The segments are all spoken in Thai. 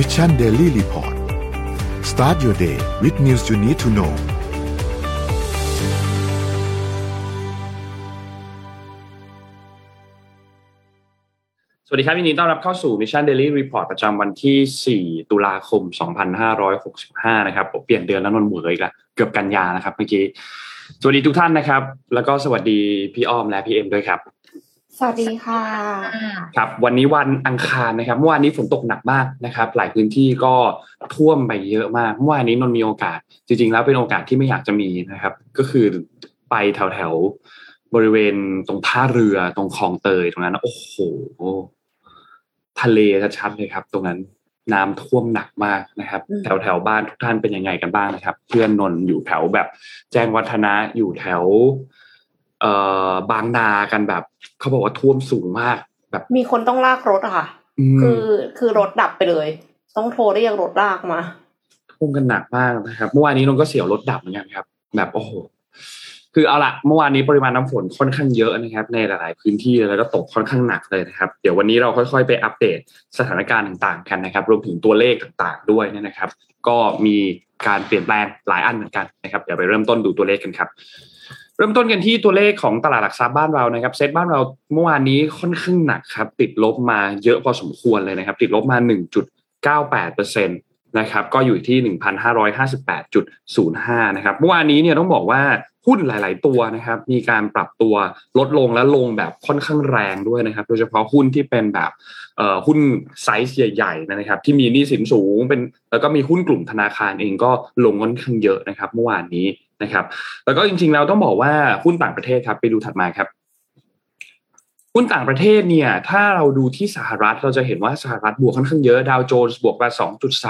Mission Daily Report start your day with news you need to know สวัสดีครับยินดีต้อนรับเข้าสู่ Mission Daily Report ประจำวันที่ 4 ตุลาคม 2565 นะครับผมเปลี่ยนเดือนแล้วนนเหมืออีกล้วเกือบกันยานะครับเมื่อกี้ สวัสดีทุกท่านนะครับ แล้วก็สวัสดีพี่อ้อมและพี่เอ็มด้วยครับ สวัสดีค่ะ ครับ วันนี้วันอังคารนะครับเมื่อวานนี้ฝนตกหนักมากนะครับ หลายพื้นที่ก็ท่วมไปเยอะมากเมื่อวานนี้นนมีโอกาส จริง ๆ แล้วเป็นโอกาสที่ไม่อยากจะมีนะครับ ก็คือไปแถวๆบริเวณตรงท่าเรือตรงคลองเตยตรงนั้นโอ้โหทะเลชัดๆเลยครับ ตรงนั้นน้ำท่วมหนักมากนะครับอืมแถวแถวๆบ้านทุกท่านเป็นยังไงกันบ้างนะครับ เพื่อนนนท์อยู่แถวแบบแจ้งวัฒนะอยู่แถว เอ่อบางนากันแบบเขาบอกว่าท่วมสูงมาก แบบมีคนต้องลากรถอะค่ะอืมคือคือรถดับไปเลย ต้องโทรได้ยังรถลากมาท่วมกันหนักมากนะครับเมื่อวานนี้นนท์ก็เสียวรถดับเหมือนกันครับ แบบโอ้โหคือเอาละเมื่อวานนี้ปริมาณน้ำฝนค่อนข้างเยอะนะครับ ในหลาย ๆ พื้นที่แล้วก็ตกค่อนข้างหนักเลยนะครับ เดี๋ยววันนี้เราค่อย ๆ ไปอัปเดตสถานการณ์ต่างๆ กันนะครับ รวมถึงตัวเลขต่างๆ ด้วยเนี่ยนะครับ ก็มีการเปลี่ยนแปลงหลายอันเหมือนกันนะครับ เดี๋ยวไปเริ่มต้นดูตัวเลขกันครับ เริ่มต้นกันที่ตัวเลขของตลาดหลักทรัพย์บ้านเรานะครับเซ็ตบ้านเราเมื่อวานนี้ค่อนข้างหนักครับ ติดลบมาเยอะพอสมควรเลยนะครับ ติดลบมา 1.98เปอร์เซ็นต์นะครับก็อยู่ที่ 1,558.05 นะครับเมื่อวานนี้เนี่ยต้องบอกว่าหุ้นหลาย ๆ ตัวนะครับมีการปรับตัวลดลงและลงแบบค่อนข้างแรงด้วยนะครับ โดยเฉพาะหุ้นที่เป็นแบบหุ้นไซส์ใหญ่ ๆ นะครับ ที่มีหนี้สินสูงเป็นแล้วก็มีหุ้นกลุ่มธนาคารเองก็ลงค่อนข้างเยอะนะครับ เมื่อวานนี้ นะครับ แล้วก็จริงๆแล้วต้องบอกว่าหุ้นต่างประเทศครับไปดูถัดมาครับหุ้นต่างประเทศเนี่ยถ้าเราดูที่สหรัฐเราจะเห็นว่าสหรัฐบวกค่อนข้างเยอะดาวโจนส์บวกมา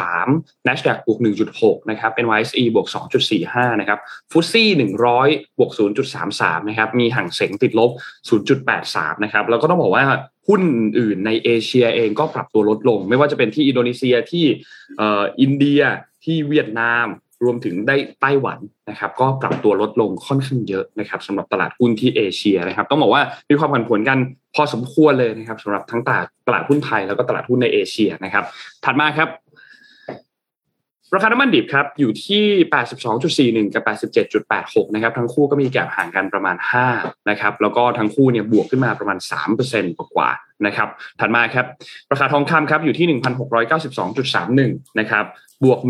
2.3 NASDAQ บวก 1.6 นะครับ NYSE บวก 2.45 นะครับฟุตซี่100 บวก 0.33 นะครับ มีห่างเสงติดลบ 0.83 นะครับ แล้วก็ต้องบอกว่าหุ้นอื่นในเอเชียเองก็ปรับตัวลดลง ไม่ว่าจะเป็นที่อินโดนีเซียที่อออินเดียที่เวียดนาม รวมถึงได้ไต้หวันนะครับ ก็ปรับตัวลดลงค่อนข้างเยอะนะครับสำหรับตลาดหุ้นที่เอเชียนะครับ ต้องบอกว่ามีความผันผวนกันพอสมควรเลยนะครับสำหรับทั้งตลาดตลาดหุ้นไทยแล้วก็ตลาดหุ้นในเอเชียนะครับ ถัดมาครับราคาน้ำมันดิบครับอยู่ที่ 82.41 กับ 87.86 นะครับ ทั้งคู่ก็มีแกลบห่างกันประมาณ 5 นะครับ แล้วก็ทั้งคู่เนี่ยบวกขึ้นมาประมาณ 3%กว่าๆนะครับ ถัดมาครับ ราคาทองคำครับอยู่ที่ 1,692.31 นะครับ บวก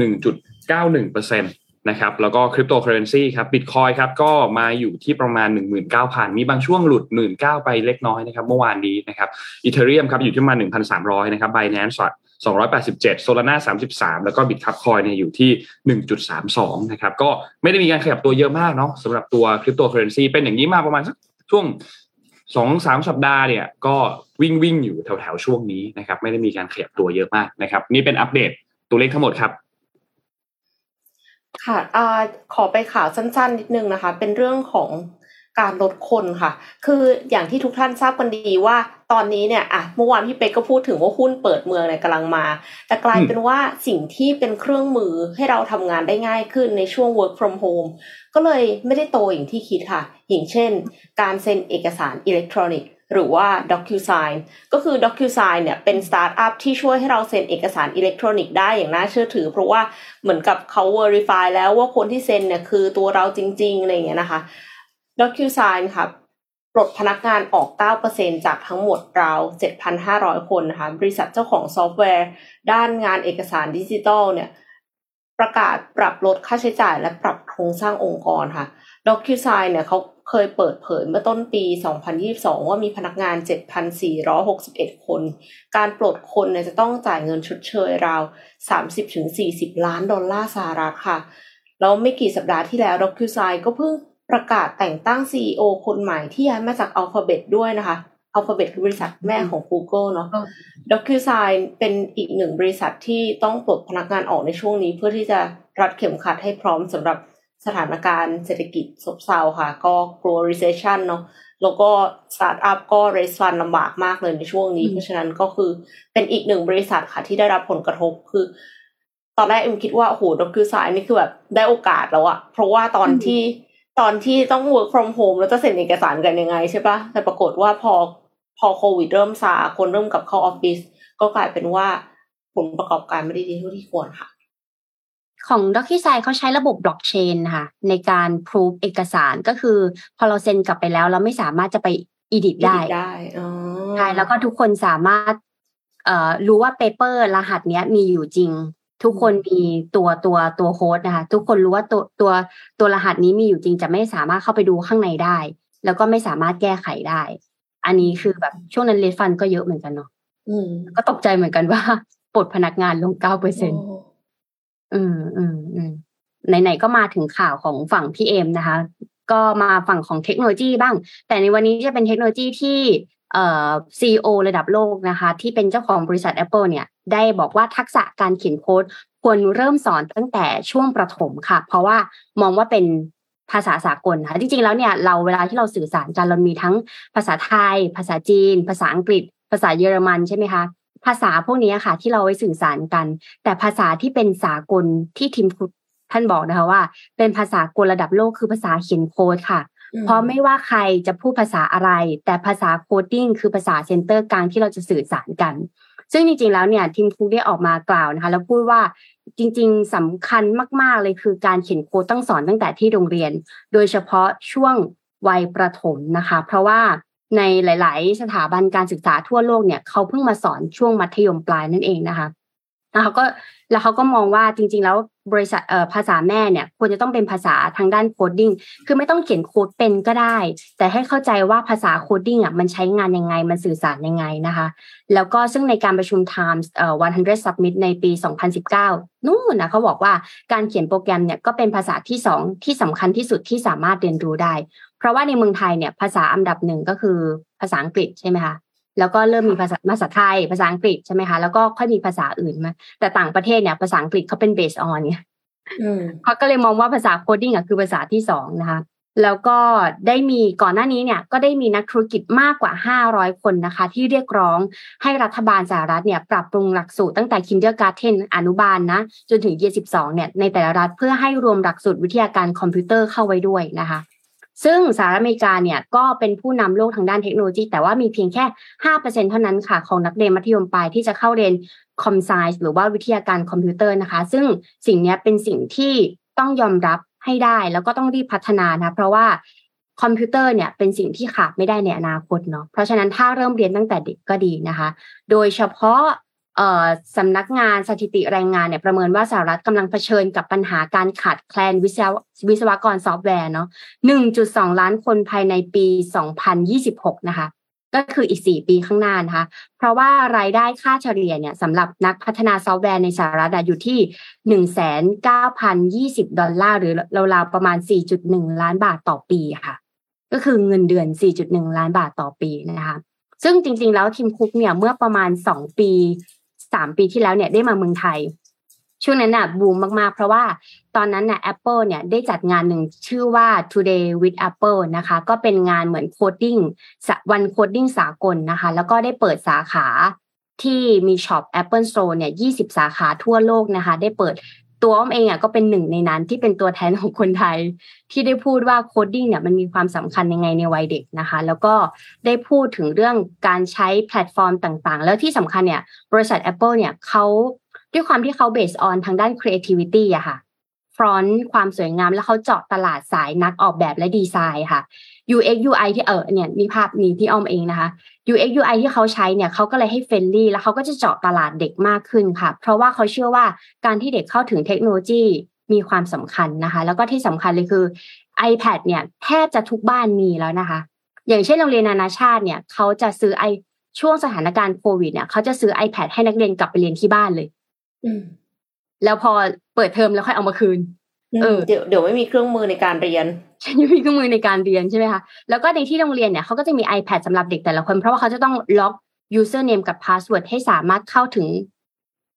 1.91%นะครับแล้วก็คริปโตเคอเรนซีครับบิตคอยครับก็มาอยู่ที่ประมาณ 19,000 มีบางช่วงหลุด 19,000 ไปเล็กน้อยนะครับเมื่อวานนี้นะครับอีเทเรียมครับอยู่ที่ประมาณ1,300 นะครับ Binance 287 Solana 33 แล้วก็ Bitcoin เนี่ยอยู่ที่ 1.32 นะครับ ก็ไม่ได้มีการขยับตัวเยอะมากเนาะสำหรับตัวคริปโตเคอเรนซีเป็นอย่างนี้มาประมาณสักช่วงสองสามสัปดาห์เนี่ย ก็วิ่งวิ่งอยู่แถวแถวๆช่วงนี้นะครับ ไม่ได้มีการขยับตัวเยอะมากนะครับ นี่เป็นอัปเดตตัวเลขทั้งหมดครับ ค่ะอ่าขอไปข่าวสั้น ๆ นิดนึงนะคะ เป็นเรื่องของการลดคนค่ะ คืออย่างที่ทุกท่านทราบกันดีว่าตอนนี้เนี่ยอะเมื่อวานพี่เป๊กก็พูดถึงว่าหุ้นเปิดเมืองเนี่ยกำลังมา แต่กลายเป็นว่าสิ่งที่เป็นเครื่องมือให้เราทำงานได้ง่ายขึ้นในช่วง work from home ก็เลยไม่ได้โตอย่างที่คิดค่ะ อย่างเช่น การเซ็นเอกสารอิเล็กทรอนิกส์ หรือว่า DocuSign ก็คือ DocuSign เนี่ยเป็นสตาร์ทอัพที่ช่วยให้เราเซ็นเอกสารอิเล็กทรอนิกส์ได้อย่างน่าเชื่อถือ เพราะว่าเหมือนกับเขา Verify แล้วว่าคนที่เซ็นเนี่ยคือตัวเราจริงๆอะไรอย่างเงี้ยนะคะ DocuSign ค่ะปลดพนักงานออก 9%จากทั้งหมดราว 7,500 คนนะคะบริษัทเจ้าของซอฟต์แวร์ ด้านงานเอกสารดิจิทัลเนี่ยประกาศปรับลดค่าใช้จ่ายและปรับโครงสร้างองค์กรค่ะ DocuSign เนี่ยเขา เคยเปิดเผยเมื่อต้นปี 2022 ว่ามีพนักงาน 7,461 คน การปลดคนเนี่ยจะต้องจ่ายเงินชดเชยราว 30-40 ล้านดอลลาร์สหรัฐค่ะ แล้วไม่กี่สัปดาห์ที่แล้ว DocuSign ก็เพิ่งประกาศแต่งตั้ง CEO คนใหม่ที่ย้ายมาจาก Alphabet ด้วยนะคะ Alphabet คือบริษัทแม่ของ Google เนาะ DocuSign เป็นอีกหนึ่งบริษัทที่ต้องปลดพนักงานออกในช่วงนี้ เพื่อที่จะรัดเข็มขัดให้พร้อมสำหรับ สถานการณ์เศรษฐกิจซบเซาค่ะ ก็กลัว recession เนาะแล้วก็สตาร์ทอัพก็ raise fund ลำบากมากเลยในช่วงนี้ เพราะฉะนั้นก็คือเป็นอีกหนึ่งบริษัทค่ะ ที่ได้รับผลกระทบคือ ตอนแรกเอ็มคิดว่าโอ้โห DocuSign นี่คือแบบได้โอกาสแล้วอะเพราะว่าตอนที่ตอนที่ต้อง work from home แล้วจะเซ็นเอกสารกันยังไงใช่ปะแต่ปรากฏว่าพอพอโควิดเริ่มซาคนเริ่มกลับเข้าออฟฟิศก็กลายเป็นว่าผลประกอบการไม่ได้ดีเท่าที่ควรค่ะ ของ DocuSign เขาใช้ระบบบล็อกเชนค่ะ ในการพิสูจเอกสารก็คือ พอเราเซ็นกลับไปแล้ว เราไม่สามารถจะไปอีดิทได้ได้ใช่แล้วก็ทุกคนสามารถเอ่อรู้ว่าเปเปอร์รหัสเนี้ยมีอยู่จริง ทุกคนมีตัวตัวตัวโค้ดนะคะ ทุกคนรู้ว่าตัวตัวตัวรหัสนี้มีอยู่จริง จะไม่สามารถเข้าไปดูข้างในได้ แล้วก็ไม่สามารถแก้ไขได้ อันนี้คือแบบช่วงนั้นเลดฟันก็เยอะเหมือนกันเนาะก็ตกใจเหมือนกันว่าปลดพนักงานลงเก้าเปอร์เซ็นต์ อืมอืมอืมไหนๆก็มาถึงข่าวของฝั่งพี่เอมนะคะ ก็มาฝั่งของเทคโนโลยีบ้าง แต่ในวันนี้จะเป็นเทคโนโลยีที่เอ่อซีอระดับโลกนะคะ ที่เป็นเจ้าของบริษัท Apple เนี่ย ได้บอกว่าทักษะการเขียนโค้ดควรเริ่มสอนตั้งแต่ช่วงประถมค่ะ เพราะว่ามองว่าเป็นภาษาสากลค่ะจริงๆแล้วเนี่ยเราเวลาที่เราสื่อสารกันเรามีทั้งภาษาไทย ภาษาจีน ภาษาอังกฤษ ภาษาเยอรมันใช่ไหมคะ ภาษาพวกนี้ค่ะ ที่เราไว้สื่อสารกัน แต่ภาษาที่เป็นสากลที่ทีมท่านบอกนะคะว่า เป็นภาษากลระดับโลกคือภาษาเขียนโค้ดค่ะ เพราะไม่ว่าใครจะพูดภาษาอะไร แต่ภาษา coding คือภาษา center กลางที่เราจะสื่อสารกัน ซึ่งจริงๆแล้วเนี่ย Tim Cook ได้ออกมากล่าวนะคะ แล้วพูดว่าจริงๆสำคัญมากๆเลยคือการเขียนโค้ดต้องสอนตั้งแต่ที่โรงเรียน โดยเฉพาะช่วงวัยประถมนะคะ เพราะว่า ในหลาย ๆ สถาบันการศึกษาทั่วโลกเนี่ยเขาเพิ่งมาสอนช่วงมัธยมปลายนั่นเองนะคะแล้วเขาก็แล้วเขาก็มองว่าจริง ๆ แล้วบริษัทเอ่อภาษาแม่เนี่ยควรจะต้องเป็นภาษาทางด้าน coding คือไม่ต้องเขียนโค้ดเป็นก็ได้ แต่ให้เข้าใจว่าภาษา coding อะมันใช้งานยังไง มันสื่อสารยังไงนะคะ แล้วก็ซึ่งในการประชุม Times เอ่อ100 Summit ในปี 2019 นู่นนะเขาบอกว่าการเขียนโปรแกรมเนี่ยก็เป็นภาษาที่สองที่สำคัญที่สุดที่สามารถเรียนรู้ได้ เพราะว่าในเมืองไทยเนี่ยภาษาอันดับหนึ่งก็คือภาษาอังกฤษใช่ไหมคะแล้วก็เริ่มมีภาษาภาษาไทยภาษาอังกฤษใช่ไหมคะแล้วก็ค่อยมีภาษาอื่นมา แต่ต่างประเทศเนี่ยภาษาอังกฤษเขาเป็น based on เนี่ยเขาก็เลยมองว่าภาษา coding อะคือภาษาที่สองนะคะแล้วก็ได้มีก่อนหน้านี้เนี่ยก็ได้มีนักธุรกิจมากกว่า 500 คนนะคะ ที่เรียกร้องให้รัฐบาลสหรัฐเนี่ยปรับปรุงหลักสูตรตั้งแต่ kindergarten อนุบาลนะจนถึงเย12เนี่ยในแต่ละรัฐเพื่อให้รวมหลักสูตรวิทยาการคอมพิวเตอร์เข้าไว้ด้วยนะคะ ซึ่งสหรัฐอเมริกาเนี่ยก็เป็นผู้นำโลกทางด้านเทคโนโลยี แต่ว่ามีเพียงแค่ห้าเปอร์เซ็นต์เท่านั้นค่ะ ของนักเรียนมัธยมปลายที่จะเข้าเรียน com sci หรือว่าวิทยาการคอมพิวเตอร์นะคะ ซึ่งสิ่งนี้เป็นสิ่งที่ต้องยอมรับให้ได้แล้วก็ต้องรีบพัฒนานะเพราะว่าคอมพิวเตอร์เนี่ยเป็นสิ่งที่ขาดไม่ได้ในอนาคตเนาะเพราะฉะนั้นถ้าเริ่มเรียนตั้งแต่เด็กก็ดีนะคะ โดยเฉพาะ สำนักงานสถิติแรงงานเนี่ยประเมินว่าสหรัฐกำลังเผชิญกับปัญหาการขาดแคลนวิศววิศวกรซอฟต์แวร์เนาะ 1.2 ล้านคนภายในปี 2026 นะคะ ก็คืออีก 4 ปีข้างหน้านะคะ เพราะว่ารายได้ค่าเฉลี่ยเนี่ยสำหรับนักพัฒนาซอฟต์แวร์ในสหรัฐอยู่ที่ 1,9,020 ดอลลาร์หรือราวๆประมาณ 4.1 ล้านบาทต่อปีค่ะ ก็คือเงินเดือน 4.1 ล้านบาทต่อปีนะคะ ซึ่งจริงๆ แล้ว Tim Cook เนี่ยเมื่อประมาณ 2 ปี สามปีที่แล้วเนี่ยได้มาเมืองไทย ช่วงนั้นน่ะบูมมากๆ เพราะว่าตอนนั้นน่ะ Apple เนี่ยได้จัดงานหนึ่งชื่อว่า Today with Apple นะคะ ก็เป็นงานเหมือน coding วัน coding สากลนะคะ แล้วก็ได้เปิดสาขาที่มีช็อป Apple Store เนี่ย 20 สาขาทั่วโลกนะคะ ได้เปิด ตัวอ้อมเองอะก็เป็นหนึ่งในนั้นที่เป็นตัวแทนของคนไทย ที่ได้พูดว่า coding เนี่ยมันมีความสำคัญยังไงในวัยเด็กนะคะ แล้วก็ได้พูดถึงเรื่องการใช้แพลตฟอร์มต่างๆ แล้วที่สำคัญเนี่ยบริษัท Apple เนี่ยเขาด้วยความที่เขา base on ทางด้าน creativity อะค่ะฟรอนต์ความสวยงามแล้วเขาเจาะตลาดสายนักออกแบบและดีไซน์ค่ะ UX UI ที่เออเนี่ยมีภาพนี้ที่อ้อมเองนะคะ UX UI ที่เขาใช้เนี่ยเขาก็เลยให้ friendly แล้วเขาก็จะเจาะตลาดเด็กมากขึ้นค่ะ เพราะว่าเขาเชื่อว่าการที่เด็กเข้าถึงเทคโนโลยีมีความสำคัญนะคะ แล้วก็ที่สำคัญเลยคือ iPad เนี่ยแทบจะทุกบ้านมีแล้วนะคะ อย่างเช่นโรงเรียนนานาชาติเนี่ยเขาจะซื้อไอช่วงสถานการณ์โควิดเนี่ยเขาจะซื้อ iPad ให้นักเรียนกลับไปเรียนที่บ้านเลยแล้วพอเปิดเทอมแล้วค่อยเอามาคืน เออเดี๋ยวเดี๋ยวไม่มีเครื่องมือในการเรียนฉันยังมีเครื่องมือในการเรียนใช่ไหมคะแล้วก็ในที่โรงเรียนเนี่ยเขาก็จะมี iPad สำหรับเด็กแต่ละคน เพราะว่าเขาจะต้องล็อก username กับ password ให้สามารถเข้าถึง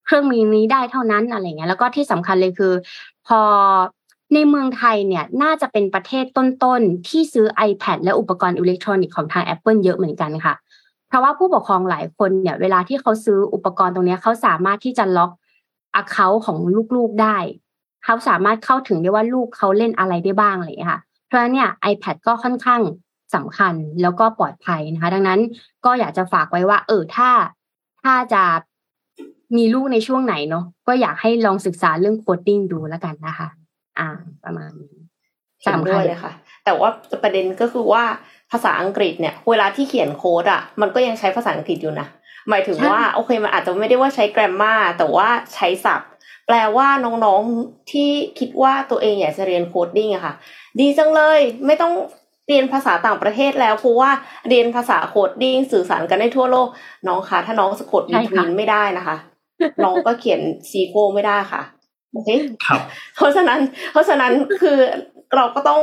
เครื่องมือนี้ได้เท่านั้นอะไรเงี้ยแล้วก็ที่สำคัญเลยคือ พอในเมืองไทยเนี่ยน่าจะเป็นประเทศต้นๆ ที่ซื้อ iPad และอุปกรณ์อิเล็กทรอนิกส์ของทาง Apple เยอะเหมือนกันค่ะ เพราะว่าผู้ปกครองหลายคนเนี่ย เวลาที่เขาซื้ออุปกรณ์ตรงนี้เขาสามารถที่จะล็อก account ของลูกๆได้ เขาสามารถเข้าถึงได้ว่าลูกเขาเล่นอะไรได้บ้างอะไรอย่างนี้ค่ะ เพราะฉะนั้นเนี่ย iPad ก็ค่อนข้างสำคัญแล้วก็ปลอดภัยนะคะ ดังนั้นก็อยากจะฝากไว้ว่า เออถ้าถ้าจะมีลูกในช่วงไหนเนาะก็อยากให้ลองศึกษาเรื่อง coding ดูแล้วกันนะคะ อ่า ประมาณนี้สำคัญเลยค่ะ แต่ว่าประเด็นก็คือว่าภาษาอังกฤษเนี่ย เวลาที่เขียนโค้ดอะ มันก็ยังใช้ภาษาอังกฤษอยู่นะหมายถึงว่าโอเคมันอาจจะไม่ได้ว่าใช้ grammar แต่ว่าใช้ศัพท์ แปลว่าน้องๆที่คิดว่าตัวเองอยากจะเรียน coding อะค่ะ ดีจังเลยไม่ต้องเรียนภาษาต่างประเทศแล้วเพราะว่าเรียนภาษา coding สื่อสารกันได้ทั่วโลก น้องคะถ้าน้องสะกดวิทวินไม่ได้นะคะ น้องก็เขียนซีโก้ไม่ได้ค่ะโอเคครับ เพราะฉะนั้น เพราะฉะนั้นคือเราก็ต้อง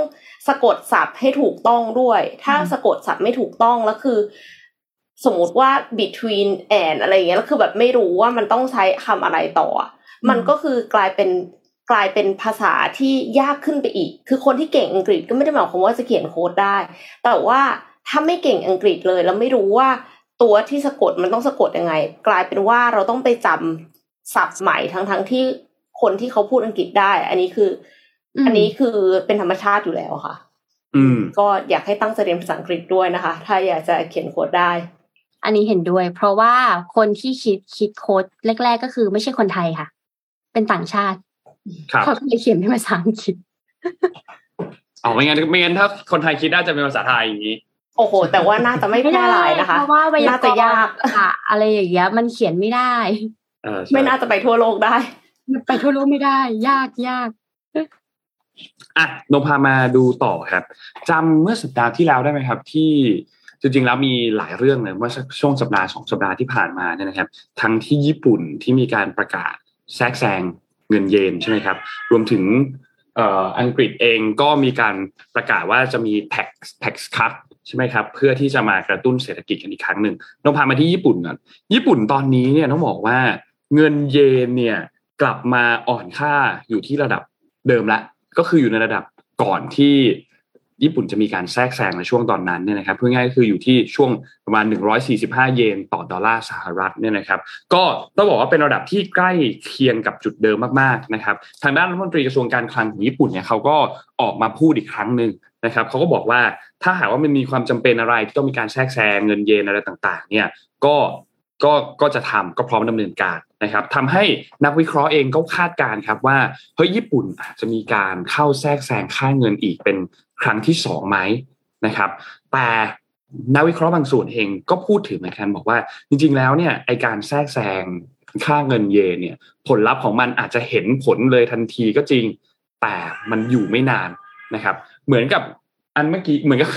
สะกดศัพท์ให้ถูกต้องด้วย ถ้าสะกดศัพท์ไม่ถูกต้องแล้วคือ สมมติว่า between and อะไรอย่างเงี้ยแล้วคือแบบไม่รู้ว่ามันต้องใช้คำอะไรต่อ มันก็คือกลายเป็นกลายเป็นภาษาที่ยากขึ้นไปอีก คือคนที่เก่งอังกฤษก็ไม่ได้หมายความว่าจะเขียนโค้ดได้ แต่ว่าถ้าไม่เก่งอังกฤษเลยแล้วไม่รู้ว่าตัวที่สะกดมันต้องสะกดยังไง กลายเป็นว่าเราต้องไปจำศัพท์ใหม่ทั้งทั้งที่คนที่เขาพูดอังกฤษได้ อันนี้คือ อันนี้คือเป็นธรรมชาติอยู่แล้วค่ะ อืม ก็อยากให้ตั้งใจเรียนภาษาอังกฤษด้วยนะคะ ถ้าอยากจะเขียนโค้ดได้ อันนี้เห็นด้วย เพราะว่าคนที่คิดคิดโค้ดแรก ๆ ก็คือไม่ใช่คนไทยค่ะ เป็นต่างชาติครับเขาก็เลยเขียนเป็นภาษาอังกฤษอ๋อไม่งั้นไม่งั้นถ้าคนไทยคิดได้จะเป็นภาษาไทยอย่างนี้โอ้โห แต่ว่าน่าจะไม่แพร่หลายนะคะเพราะว่าไวยาน่ากจะรยากณ์อะอะไรอย่างเงี้ย มันเขียนไม่ได้เออใช่ไม่น่าจะไปทั่วโลกได้มันไปทั่วโลกไม่ได้ ยากยากอะนพามาดูต่อครับจำเมื่อสัปดาห์ที่แล้วได้ไหมครับ ที่จริงๆแล้วมีหลายเรื่องเลยเมื่อช่วงสัปดาห์สองสัปดาห์ที่ผ่านมาเนี่ยนะครับ ทั้งที่ญี่ปุ่นที่มีการประกาศ แทรกแซงเงินเยนใช่ไหมครับ รวมถึงอังกฤษเองก็มีการประกาศว่าจะมี tax tax cut ใช่ไหมครับ เพื่อที่จะมากระตุ้นเศรษฐกิจกันอีกครั้งหนึ่งต้องพามาที่ญี่ปุ่นก่อนญี่ปุ่นตอนนี้เนี่ยต้องบอกว่าเงินเยนเนี่ยกลับมาอ่อนค่าอยู่ที่ระดับเดิมละ ก็คืออยู่ในระดับก่อนที่ ญี่ปุ่นจะมีการแทรกแซงในช่วงตอนนั้นเนี่ยนะครับเพื่อง่ายก็คืออยู่ที่ช่วงประมาณ 145 เยนต่อดอลลาร์สหรัฐเนี่ยนะครับก็ต้องบอกว่าเป็นระดับที่ใกล้เคียงกับจุดเดิมมากๆนะครับทางด้านรัฐมนตรีกระทรวงการคลังของญี่ปุ่นเนี่ยเขาก็ออกมาพูดอีกครั้งหนึ่งนะครับเขาก็บอกว่าถ้าหากว่ามันมีความจำเป็นอะไรที่ต้องมีการแทรกแซงเงินเยนอะไรต่างๆเนี่ยก็ก็ก็จะทำก็พร้อมดำเนินการนะครับทำให้นักวิเคราะห์เองก็คาดการณ์ครับว่าเฮ้ยญี่ปุ่นอาจจะมีการเข้าแทรกแซงค่าเงินอีกเป็น ครั้งที่สองไหมนะครับ แต่นักวิเคราะห์บางส่วนเองก็พูดถึงเหมือนกันบอกว่า จริง ๆ แล้วเนี่ยไอการแทรกแซงค่าเงินเยนเนี่ย ผลลัพธ์ของมันอาจจะเห็นผลเลยทันทีก็จริง แต่มันอยู่ไม่นานนะครับ เหมือนกับอันเมื่อกี้เหมือนกับ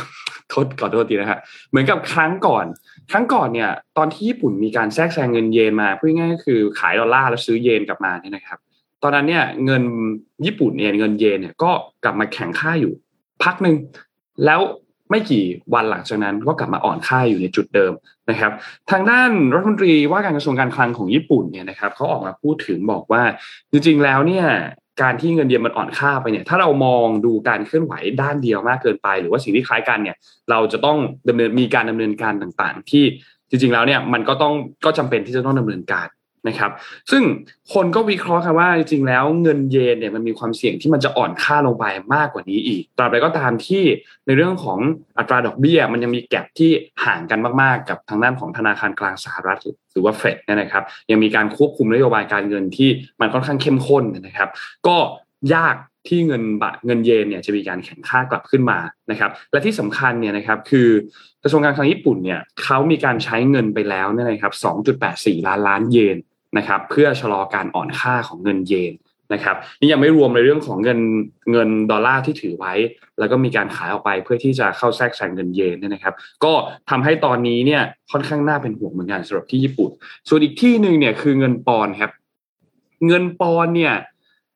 โทษก่อนโทษทีนะฮะเหมือนกับครั้งก่อน ครั้งก่อนเนี่ย ตอนที่ญี่ปุ่นมีการแทรกแซงเงินเยนมาพูดง่ายก็คือขายดอลลาร์แล้วซื้อเยนกลับมาเนี่ยนะครับ ตอนนั้นเนี่ยเงินญี่ปุ่นเนี่ยเงินเยนเนี่ยก็กลับมาแข็งค่าอยู่ พักหนึ่งแล้วไม่กี่วันหลังจากนั้นก็กลับมาอ่อนค่าอยู่ในจุดเดิมนะครับ ทางด้านรัฐมนตรีว่าการกระทรวงการคลังของญี่ปุ่นเนี่ยนะครับเขาออกมาพูดถึงบอกว่าจริงๆแล้วเนี่ยการที่เงินเยนมันอ่อนค่าไปเนี่ยถ้าเรามองดูการเคลื่อนไหวด้านเดียวมากเกินไป หรือว่าสิ่งที่คล้ายกันเนี่ยเราจะต้องดำเนินมีการดำเนินการต่างๆ ที่จริงๆแล้วเนี่ยมันก็ต้องก็จำเป็นที่จะต้องดำเนินการ นะครับ ซึ่งคนก็วิเคราะห์กันว่าจริงๆแล้วเงินเยนเนี่ยมันมีความเสี่ยงที่มันจะอ่อนค่าลงไปมากกว่านี้อีก ตราบใดก็ตามที่ในเรื่องของอัตราดอกเบี้ย มันยังมีแกลบที่ห่างกันมากๆ กับทางด้านของธนาคารกลางสหรัฐหรือว่าเฟดเนี่ยนะครับ ยังมีการควบคุมนโยบายการเงินที่มันค่อนข้างเข้มข้นนะครับ ก็ยากที่เงินบาทเงินเยนเนี่ยจะมีการแข็งค่ากลับขึ้นมานะครับ และที่สำคัญเนี่ยนะครับคือกระทรวงการคลังญี่ปุ่นเนี่ยเขามีการใช้เงินไปแล้วเนี่ยนะครับ 2.84 ล้านล้านเยน นะครับเพื่อชะลอการอ่อนค่าของเงินเยนนะครับนี่ยังไม่รวมในเรื่องของเงินเงินดอลลาร์ที่ถือไว้ แล้วก็มีการขายออกไปเพื่อที่จะเข้าแทรกแซงเงินเยนเนี่ยนะครับ ก็ทำให้ตอนนี้เนี่ยค่อนข้างน่าเป็นห่วงเหมือนกันสำหรับที่ญี่ปุ่น ส่วนอีกที่หนึ่งเนี่ยคือเงินปอนครับ เงินปอนเนี่ย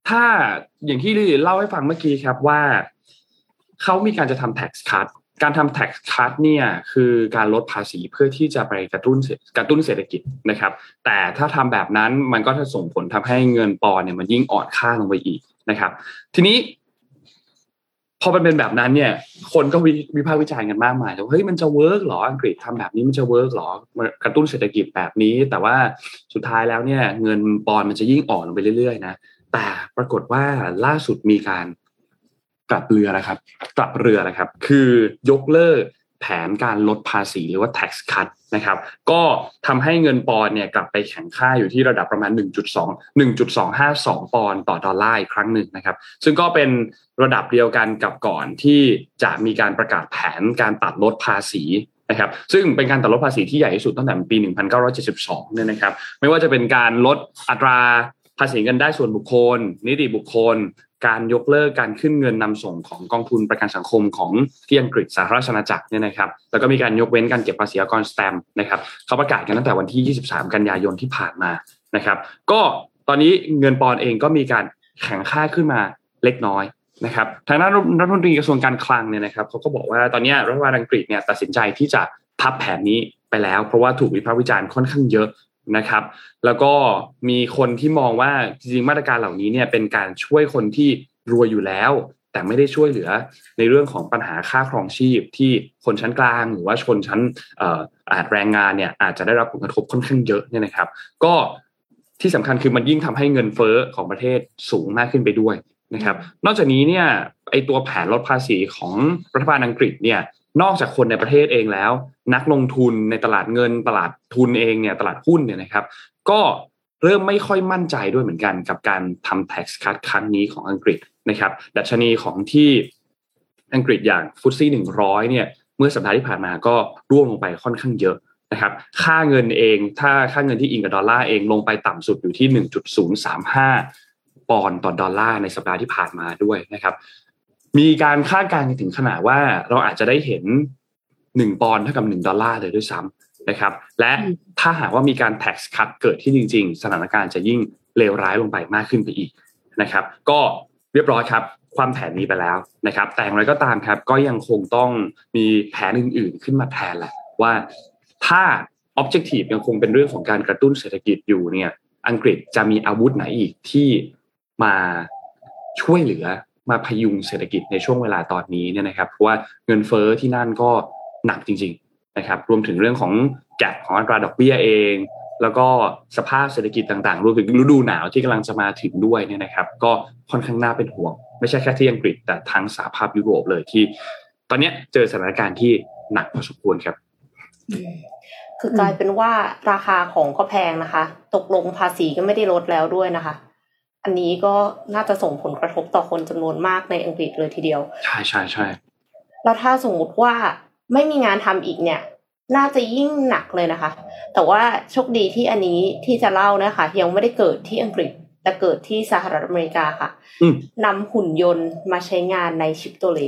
ถ้าอย่างที่เล่าให้ฟังเมื่อกี้ครับว่าเขามีการจะทำ tax cut การทำ tax cut เนี่ยคือการลดภาษีเพื่อที่จะไปกระตุ้นกระตุ้นเศรษฐกิจนะครับ แต่ถ้าทำแบบนั้นมันก็จะส่งผลทำให้เงินปอนด์เนี่ยมันยิ่งอ่อนค่าลงไปอีกนะครับ ทีนี้ พอมันเป็นแบบนั้นเนี่ย คนก็วิพากษ์วิจารณ์กันมากมายว่าเฮ้ยมันจะ work หรออังกฤษทำแบบนี้มันจะ work หรอกระตุ้นเศรษฐกิจแบบนี้ แต่ว่าสุดท้ายแล้วเนี่ย เงินปอนด์มันจะยิ่งอ่อนลงไปเรื่อยๆนะแต่ปรากฏว่าล่าสุดมีการ กลับเรือแล้วครับ กลับเรือแล้วครับ คือยกเลิกแผแผนการลดภาษีหรือว่า tax cut นะครับ ก็ทำให้เงินปอนเนี่ยกลับไปแข็งค่าอยู่ที่ระดับประมาณ 1.2 1.252 ปอนต่อดอลลาร์อีกครั้งหนึ่งนะครับ ซึ่งก็เป็นระดับเดียวกันกับก่อนที่จะมีการประกาศแผนการตัดลดภาษีนะครับ ซึ่งเป็นการตัดลดภาษีที่ใหญ่ที่สุดตั้งแต่ปี 1972 เนี่ยนะครับ ไม่ว่าจะเป็นการลดอัตราภาษีเงินได้ส่วนบุคคล นิติบุคคล การยกเลิกการขึ้นเงินนำส่งของกองทุนประกันสังคมของที่อังกฤษสาธารณรัฐอาณาจักรเนี่ยนะครับแล้วก็มีการยกเว้นการเก็บภาษีอากรสแตม์นะครับเขาประกาศกันตั้งแต่วันที่ 23 กันยายนที่ผ่านมานะครับก็ตอนนี้เงินปอนเองก็มีการแข็งค่าขึ้นมาเล็กน้อยนะครับทางด้านรัฐมนตรีกระทรวงการคลังเนี่ยนะครับเขาก็บอกว่าตอนนี้รัฐบาลอังกฤษเนี่ยตัดสินใจที่จะพับแผนนี้ไปแล้ว เพราะว่าถูกวิพากษ์วิจารณ์ค่อนข้างเยอะ นะครับ แล้วก็มีคนที่มองว่าจริงๆมาตรการเหล่านี้เนี่ยเป็นการช่วยคนที่รวยอยู่แล้ว แต่ไม่ได้ช่วยเหลือในเรื่องของปัญหาค่าครองชีพที่คนชั้นกลาง หรือว่าชนชั้นอาจแรงงานเนี่ยอาจจะได้รับผลกระทบค่อนข้างเยอะเนี่ยนะครับ ก็ที่สำคัญคือมันยิ่งทำให้เงินเฟ้อของประเทศสูงมากขึ้นไปด้วยนะครับ นอกจากนี้เนี่ยไอตัวแผนลดภาษีของรัฐบาลอังกฤษเนี่ย นอกจากคนในประเทศเองแล้ว นักลงทุนในตลาดเงินตลาดทุนเองเนี่ยตลาดหุ้นเนี่ยนะครับ ก็เริ่มไม่ค่อยมั่นใจด้วยเหมือนกันกับการทำ tax cut ครั้งนี้ของอังกฤษนะครับ ดัชนีของที่อังกฤษอย่างฟุตซี่หนึ่งร้อยเนี่ยเมื่อสัปดาห์ที่ผ่านมาก็ร่วงลงไปค่อนข้างเยอะนะครับ ค่าเงินเองถ้าค่าเงินที่อิงกับดอลลาร์เองลงไปต่ำสุดอยู่ที่หนึ่งจุดศูนย์สามห้าปอนด์ต่อดอลลาร์ในสัปดาห์ที่ผ่านมาด้วยนะครับ มีการคาดการณ์ถึงขนาดว่าเราอาจจะได้เห็นหนึ่งปอนด์เท่ากับหนึ่งดอลลาร์เลยด้วยซ้ำนะครับ และถ้าหากว่ามีการ tax cut เกิดที่จริง ๆ สถานการณ์จะยิ่งเลวร้ายลงไปมากขึ้นไปอีกนะครับ ก็เรียบร้อยครับ ความแผนนี้ไปแล้วนะครับ แต่อย่างไรก็ตามครับ ก็ยังคงต้องมีแผนอื่น ๆ ขึ้นมาแทนแหละว่าถ้า objective ยังคงเป็นเรื่องของการกระตุ้นเศรษฐกิจอยู่เนี่ย อังกฤษจะมีอาวุธไหนอีกที่มาช่วยเหลือ มาพยุงเศรษฐกิจในช่วงเวลาตอนนี้เนี่ยนะครับเพราะว่าเงินเฟอ้อที่นั่นก็หนักจริงๆนะครับรวมถึงเรื่องของแกลของอัตราดอกเบี้ยเอง แล้วก็สภาพเศรษฐกิจต่างๆรวมถึงฤดูหนาวที่กำลังจะมาถึงด้วยเนี่ยนะครับ ก็ค่อนข้างน่าเป็นห่วง ไม่ใช่แค่ที่อังกฤษแต่ทั้งสหภาพยุโรปเลยที่ ตอนนี้เจอสถานการณ์ที่หนักพอสมควรครับคือกลายเป็นว่าราคาของก็แพงนะคะ ตกลงภาษีก็ไม่ได้ลดแล้วด้วยนะคะ อันนี้ก็น่าจะส่งผลกระทบต่อคนจำนวนมากในอังกฤษเลยทีเดียว ใช่ใช่ใช่แล้วถ้าสมมติว่าไม่มีงานทำอีกเนี่ย น่าจะยิ่งหนักเลยนะคะ แต่ว่าโชคดีที่อันนี้ที่จะเล่านะคะ ยังไม่ได้เกิดที่อังกฤษแต่เกิดที่สหรัฐอเมริกาค่ะนำหุ่นยนต์มาใช้งานในชิปโตเล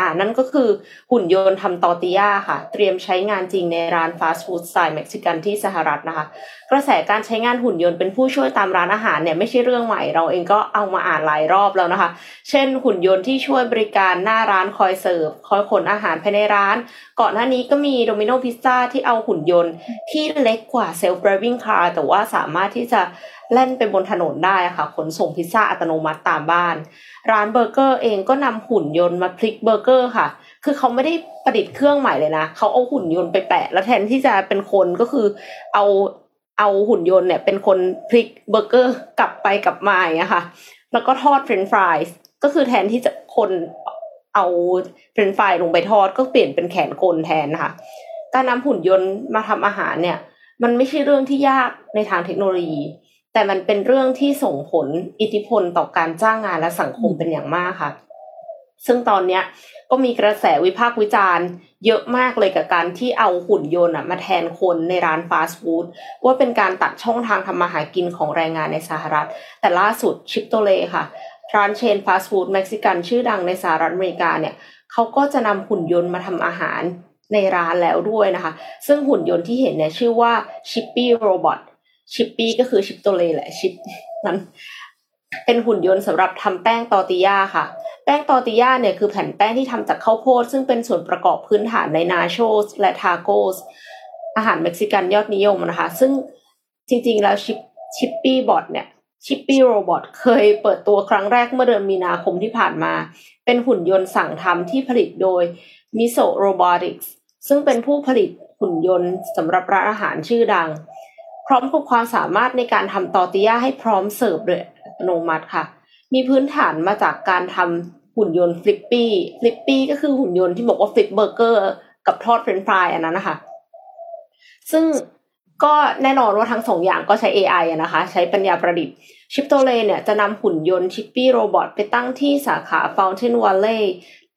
อ่านั่นก็คือหุ่นยนต์ทำตอร์ติญาค่ะ เตรียมใช้งานจริงในร้านฟาสต์ฟู้ดสไตล์เม็กซิกันที่สหรัฐนะคะ กระแสการใช้งานหุ่นยนต์เป็นผู้ช่วยตามร้านอาหารเนี่ยไม่ใช่เรื่องใหม่เราเองก็เอามาอ่านหลายรอบแล้วนะคะ เช่น หุ่นยนต์ที่ช่วยบริการหน้าร้านคอยเสิร์ฟคอยขนอาหารภายในร้าน ก่อนหน้านี้ก็มีโดมิโนพิซซ่าที่เอาหุ่นยนต์ที่เล็กกว่าเซลฟ์ driving car แต่ว่าสามารถที่จะแล่นไปบนถนนได้ค่ะขนส่งพิซซ่าอัตโนมัติตามบ้าน ร้านเบอร์เกอร์เองก็นำหุ่นยนต์มาพลิกเบอร์เกอร์ค่ะ คือเขาไม่ได้ประดิษฐ์เครื่องใหม่เลยนะเขาเอาหุ่นยนต์ไปแปะ แล้วแทนที่จะเป็นคนก็คือเอาเอาหุ่นยนต์เนี่ยเป็นคนพลิกเบอร์เกอร์กลับไปกลับมาอย่างนี้ค่ะ แล้วก็ทอดเฟรนช์ฟรายส์ก็คือแทนที่จะคนเอาเฟรนช์ฟรายลงไปทอดก็เปลี่ยนเป็นแขนคนแทนนะคะ การนำหุ่นยนต์มาทำอาหารเนี่ย มันไม่ใช่เรื่องที่ยากในทางเทคโนโลยี แต่มันเป็นเรื่องที่ส่งผลอิทธิพลต่อการจ้างงานและสังคมเป็นอย่างมากค่ะ ซึ่งตอนเนี้ยก็มีกระแสวิพากษ์วิจารณ์ เยอะมากเลยกับการที่เอาหุ่นยนต์มาแทนคนในร้านฟาสต์ฟู้ดว่าเป็นการตัดช่องทางทำมาหากินของแรงงานในสหรัฐ แต่ล่าสุดชิปโตเลค่ะ ร้านเชนฟาสต์ฟู้ดเม็กซิกันชื่อดังในสหรัฐอเมริกาเนี่ยเขาก็จะนำหุ่นยนต์มาทำอาหารในร้านแล้วด้วยนะคะ ซึ่งหุ่นยนต์ที่เห็นเนี่ยชื่อว่า Chippy robot Chippy ก็คือ Chipotle แหละชิปนั้นเป็นหุ่นยนต์สำหรับทำแป้งตอร์ติญาค่ะ แป้งตอร์ติญาเนี่ยคือแผ่นแป้งที่ทำจากข้าวโพด ซึ่งเป็นส่วนประกอบพื้นฐานในนาโชสและทาโกสอาหารเม็กซิกันยอดนิยมนะคะ ซึ่งจริงๆแล้วชิป Chippy bot เนี่ย Chippy robot เคยเปิดตัวครั้งแรกเมื่อเดือนมีนาคมที่ผ่านมา เป็นหุ่นยนต์สั่งทำที่ผลิตโดยMiso Robotics ซึ่งเป็นผู้ผลิตหุ่นยนต์สำหรับร้านอาหารชื่อดัง พร้อมกับความสามารถในการทำตอร์ติญาให้พร้อมเสิร์ฟโดยอัตโนมัติค่ะ มีพื้นฐานมาจากการทำหุ่นยนต์ Flippy Flippy ก็คือหุ่นยนต์ที่บอกว่า flip เบอร์เกอร์กับทอดเฟรนช์ฟรายอันนั้นนะคะ ซึ่งก็แน่นอนว่าทั้งสองอย่างก็ใช้ AI อนะคะ ใช้ปัญญาประดิษฐ์ Chipotle เนี่ยจะนำหุ่นยนต์ Chippy robot ไปตั้งที่สาขา Fountain Valley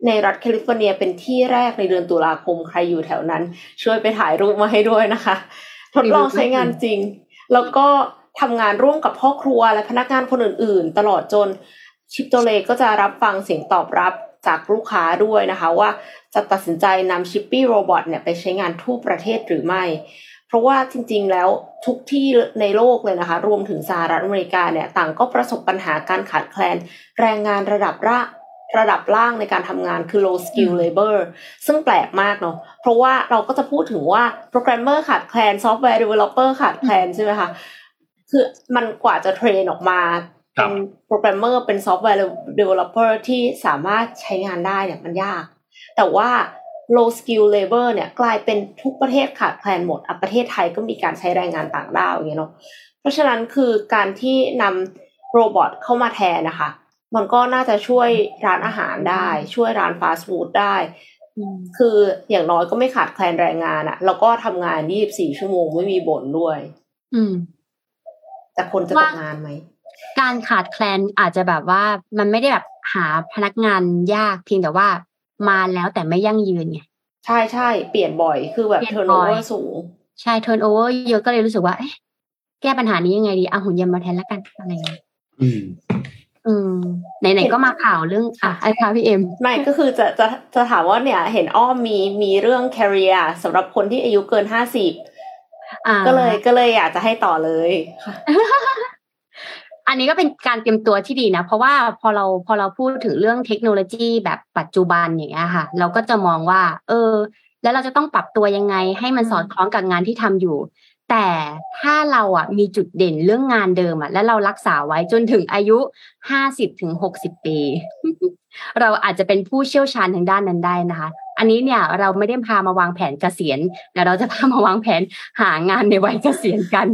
ในรัฐแคลิฟอร์เนียเป็นที่แรกในเดือนตุลาคมใครอยู่แถวนั้น ช่วยไปถ่ายรูปมาให้ด้วยนะคะ ทดลองใช้งานจริง แล้วก็ทำงานร่วมกับพ่อครัวและพนักงานคนอื่น ๆ ตลอดจน Chipotle ก็จะรับฟังเสียงตอบรับจากลูกค้าด้วยนะคะว่าจะตัดสินใจนำ Chippy robot เนี่ยไปใช้งานทั่วประเทศหรือไม่ เพราะว่าจริง ๆ แล้วทุกที่ในโลกเลยนะคะ รวมถึงสหรัฐอเมริกาเนี่ยต่างก็ประสบปัญหาการขาดแคลน แรงงานระดับระ ระดับล่างในการทำงานคือ low skill labor ซึ่งแปลกมากเนาะเพราะว่าเราก็จะพูดถึงว่าโปรแกรมเมอร์ขาดแคลนซอฟต์แวร์ developer ขาดแคลนใช่ไหมคะคือมันกว่าจะ train ออกมาเป็นโปรแกรมเมอร์เป็นซอฟต์แวร์ developer ที่สามารถใช้งานได้เนี่ยมันยาก แต่ว่า low skill labor เนี่ยกลายเป็นทุกประเทศขาดแคลนหมดอะประเทศไทยก็มีการใช้แรงงานต่างด้าวอย่างเงี้ยเนาะเพราะฉะนั้นคือการที่นำ robot เข้ามาแทนนะคะ มันก็น่าจะช่วยร้านอาหารได้ ช่วยร้านฟาสต์ฟู้ดได้ คืออย่างน้อยก็ไม่ขาดแคลนแรงงานอะแล้วก็ทำงาน 24 ชั่วโมงไม่มีบ่นด้วย อืม แต่คนจะตกงานไหม การขาดแคลนอาจจะแบบว่ามันไม่ได้แบบหาพนักงานยากเพียงแต่ว่ามาแล้วแต่ไม่ยั่งยืนไงใช่ใช่เปลี่ยนบ่อยคือแบบเปลี่ยนบ่โนอย turnover สูง ใช่ turnover เยอะก็เลยรู้สึกว่าเอ๊ะแก้ปัญหานี้ยังไงดีเอาหุ่นยนต์มาแทนละกันอะไรอย่างเงี้ย อืมอืมไหนๆก็มาข่าวเรื่องอะไอ้ค่ะพี่เอ็มไม่ก็คือจะจะจะถามว่าเนี่ย เห็นอ้อมมีมีเรื่อง career สำหรับคนที่อายุเกินห้าสิบอ่าก็เลยก็เลยอยากจะให้ต่อเลยค่ะอันนี้ก็เป็นการเตรียมตัวที่ดีนะ เพราะว่าพอเราพอเราพูดถึงเรื่องเทคโนโลยีแบบปัจจุบันอย่างเงี้ยค่ะ เราก็จะมองว่า เออ แล้วเราจะต้องปรับตัวยังไง ให้มันสอดคล้องกับงานที่ทำอยู่ แต่ถ้าเราอะมีจุดเด่นเรื่องงานเดิมอะและเรารักษาไว้จนถึงอายุห้าสิบถึงหกสิบปี เราอาจจะเป็นผู้เชี่ยวชาญทางด้านนั้นได้นะคะ อันนี้เนี่ยเราไม่ได้พามาวางแผนเกษียณแต่เราจะพามาวางแผนหางานในวัยเกษียณกัน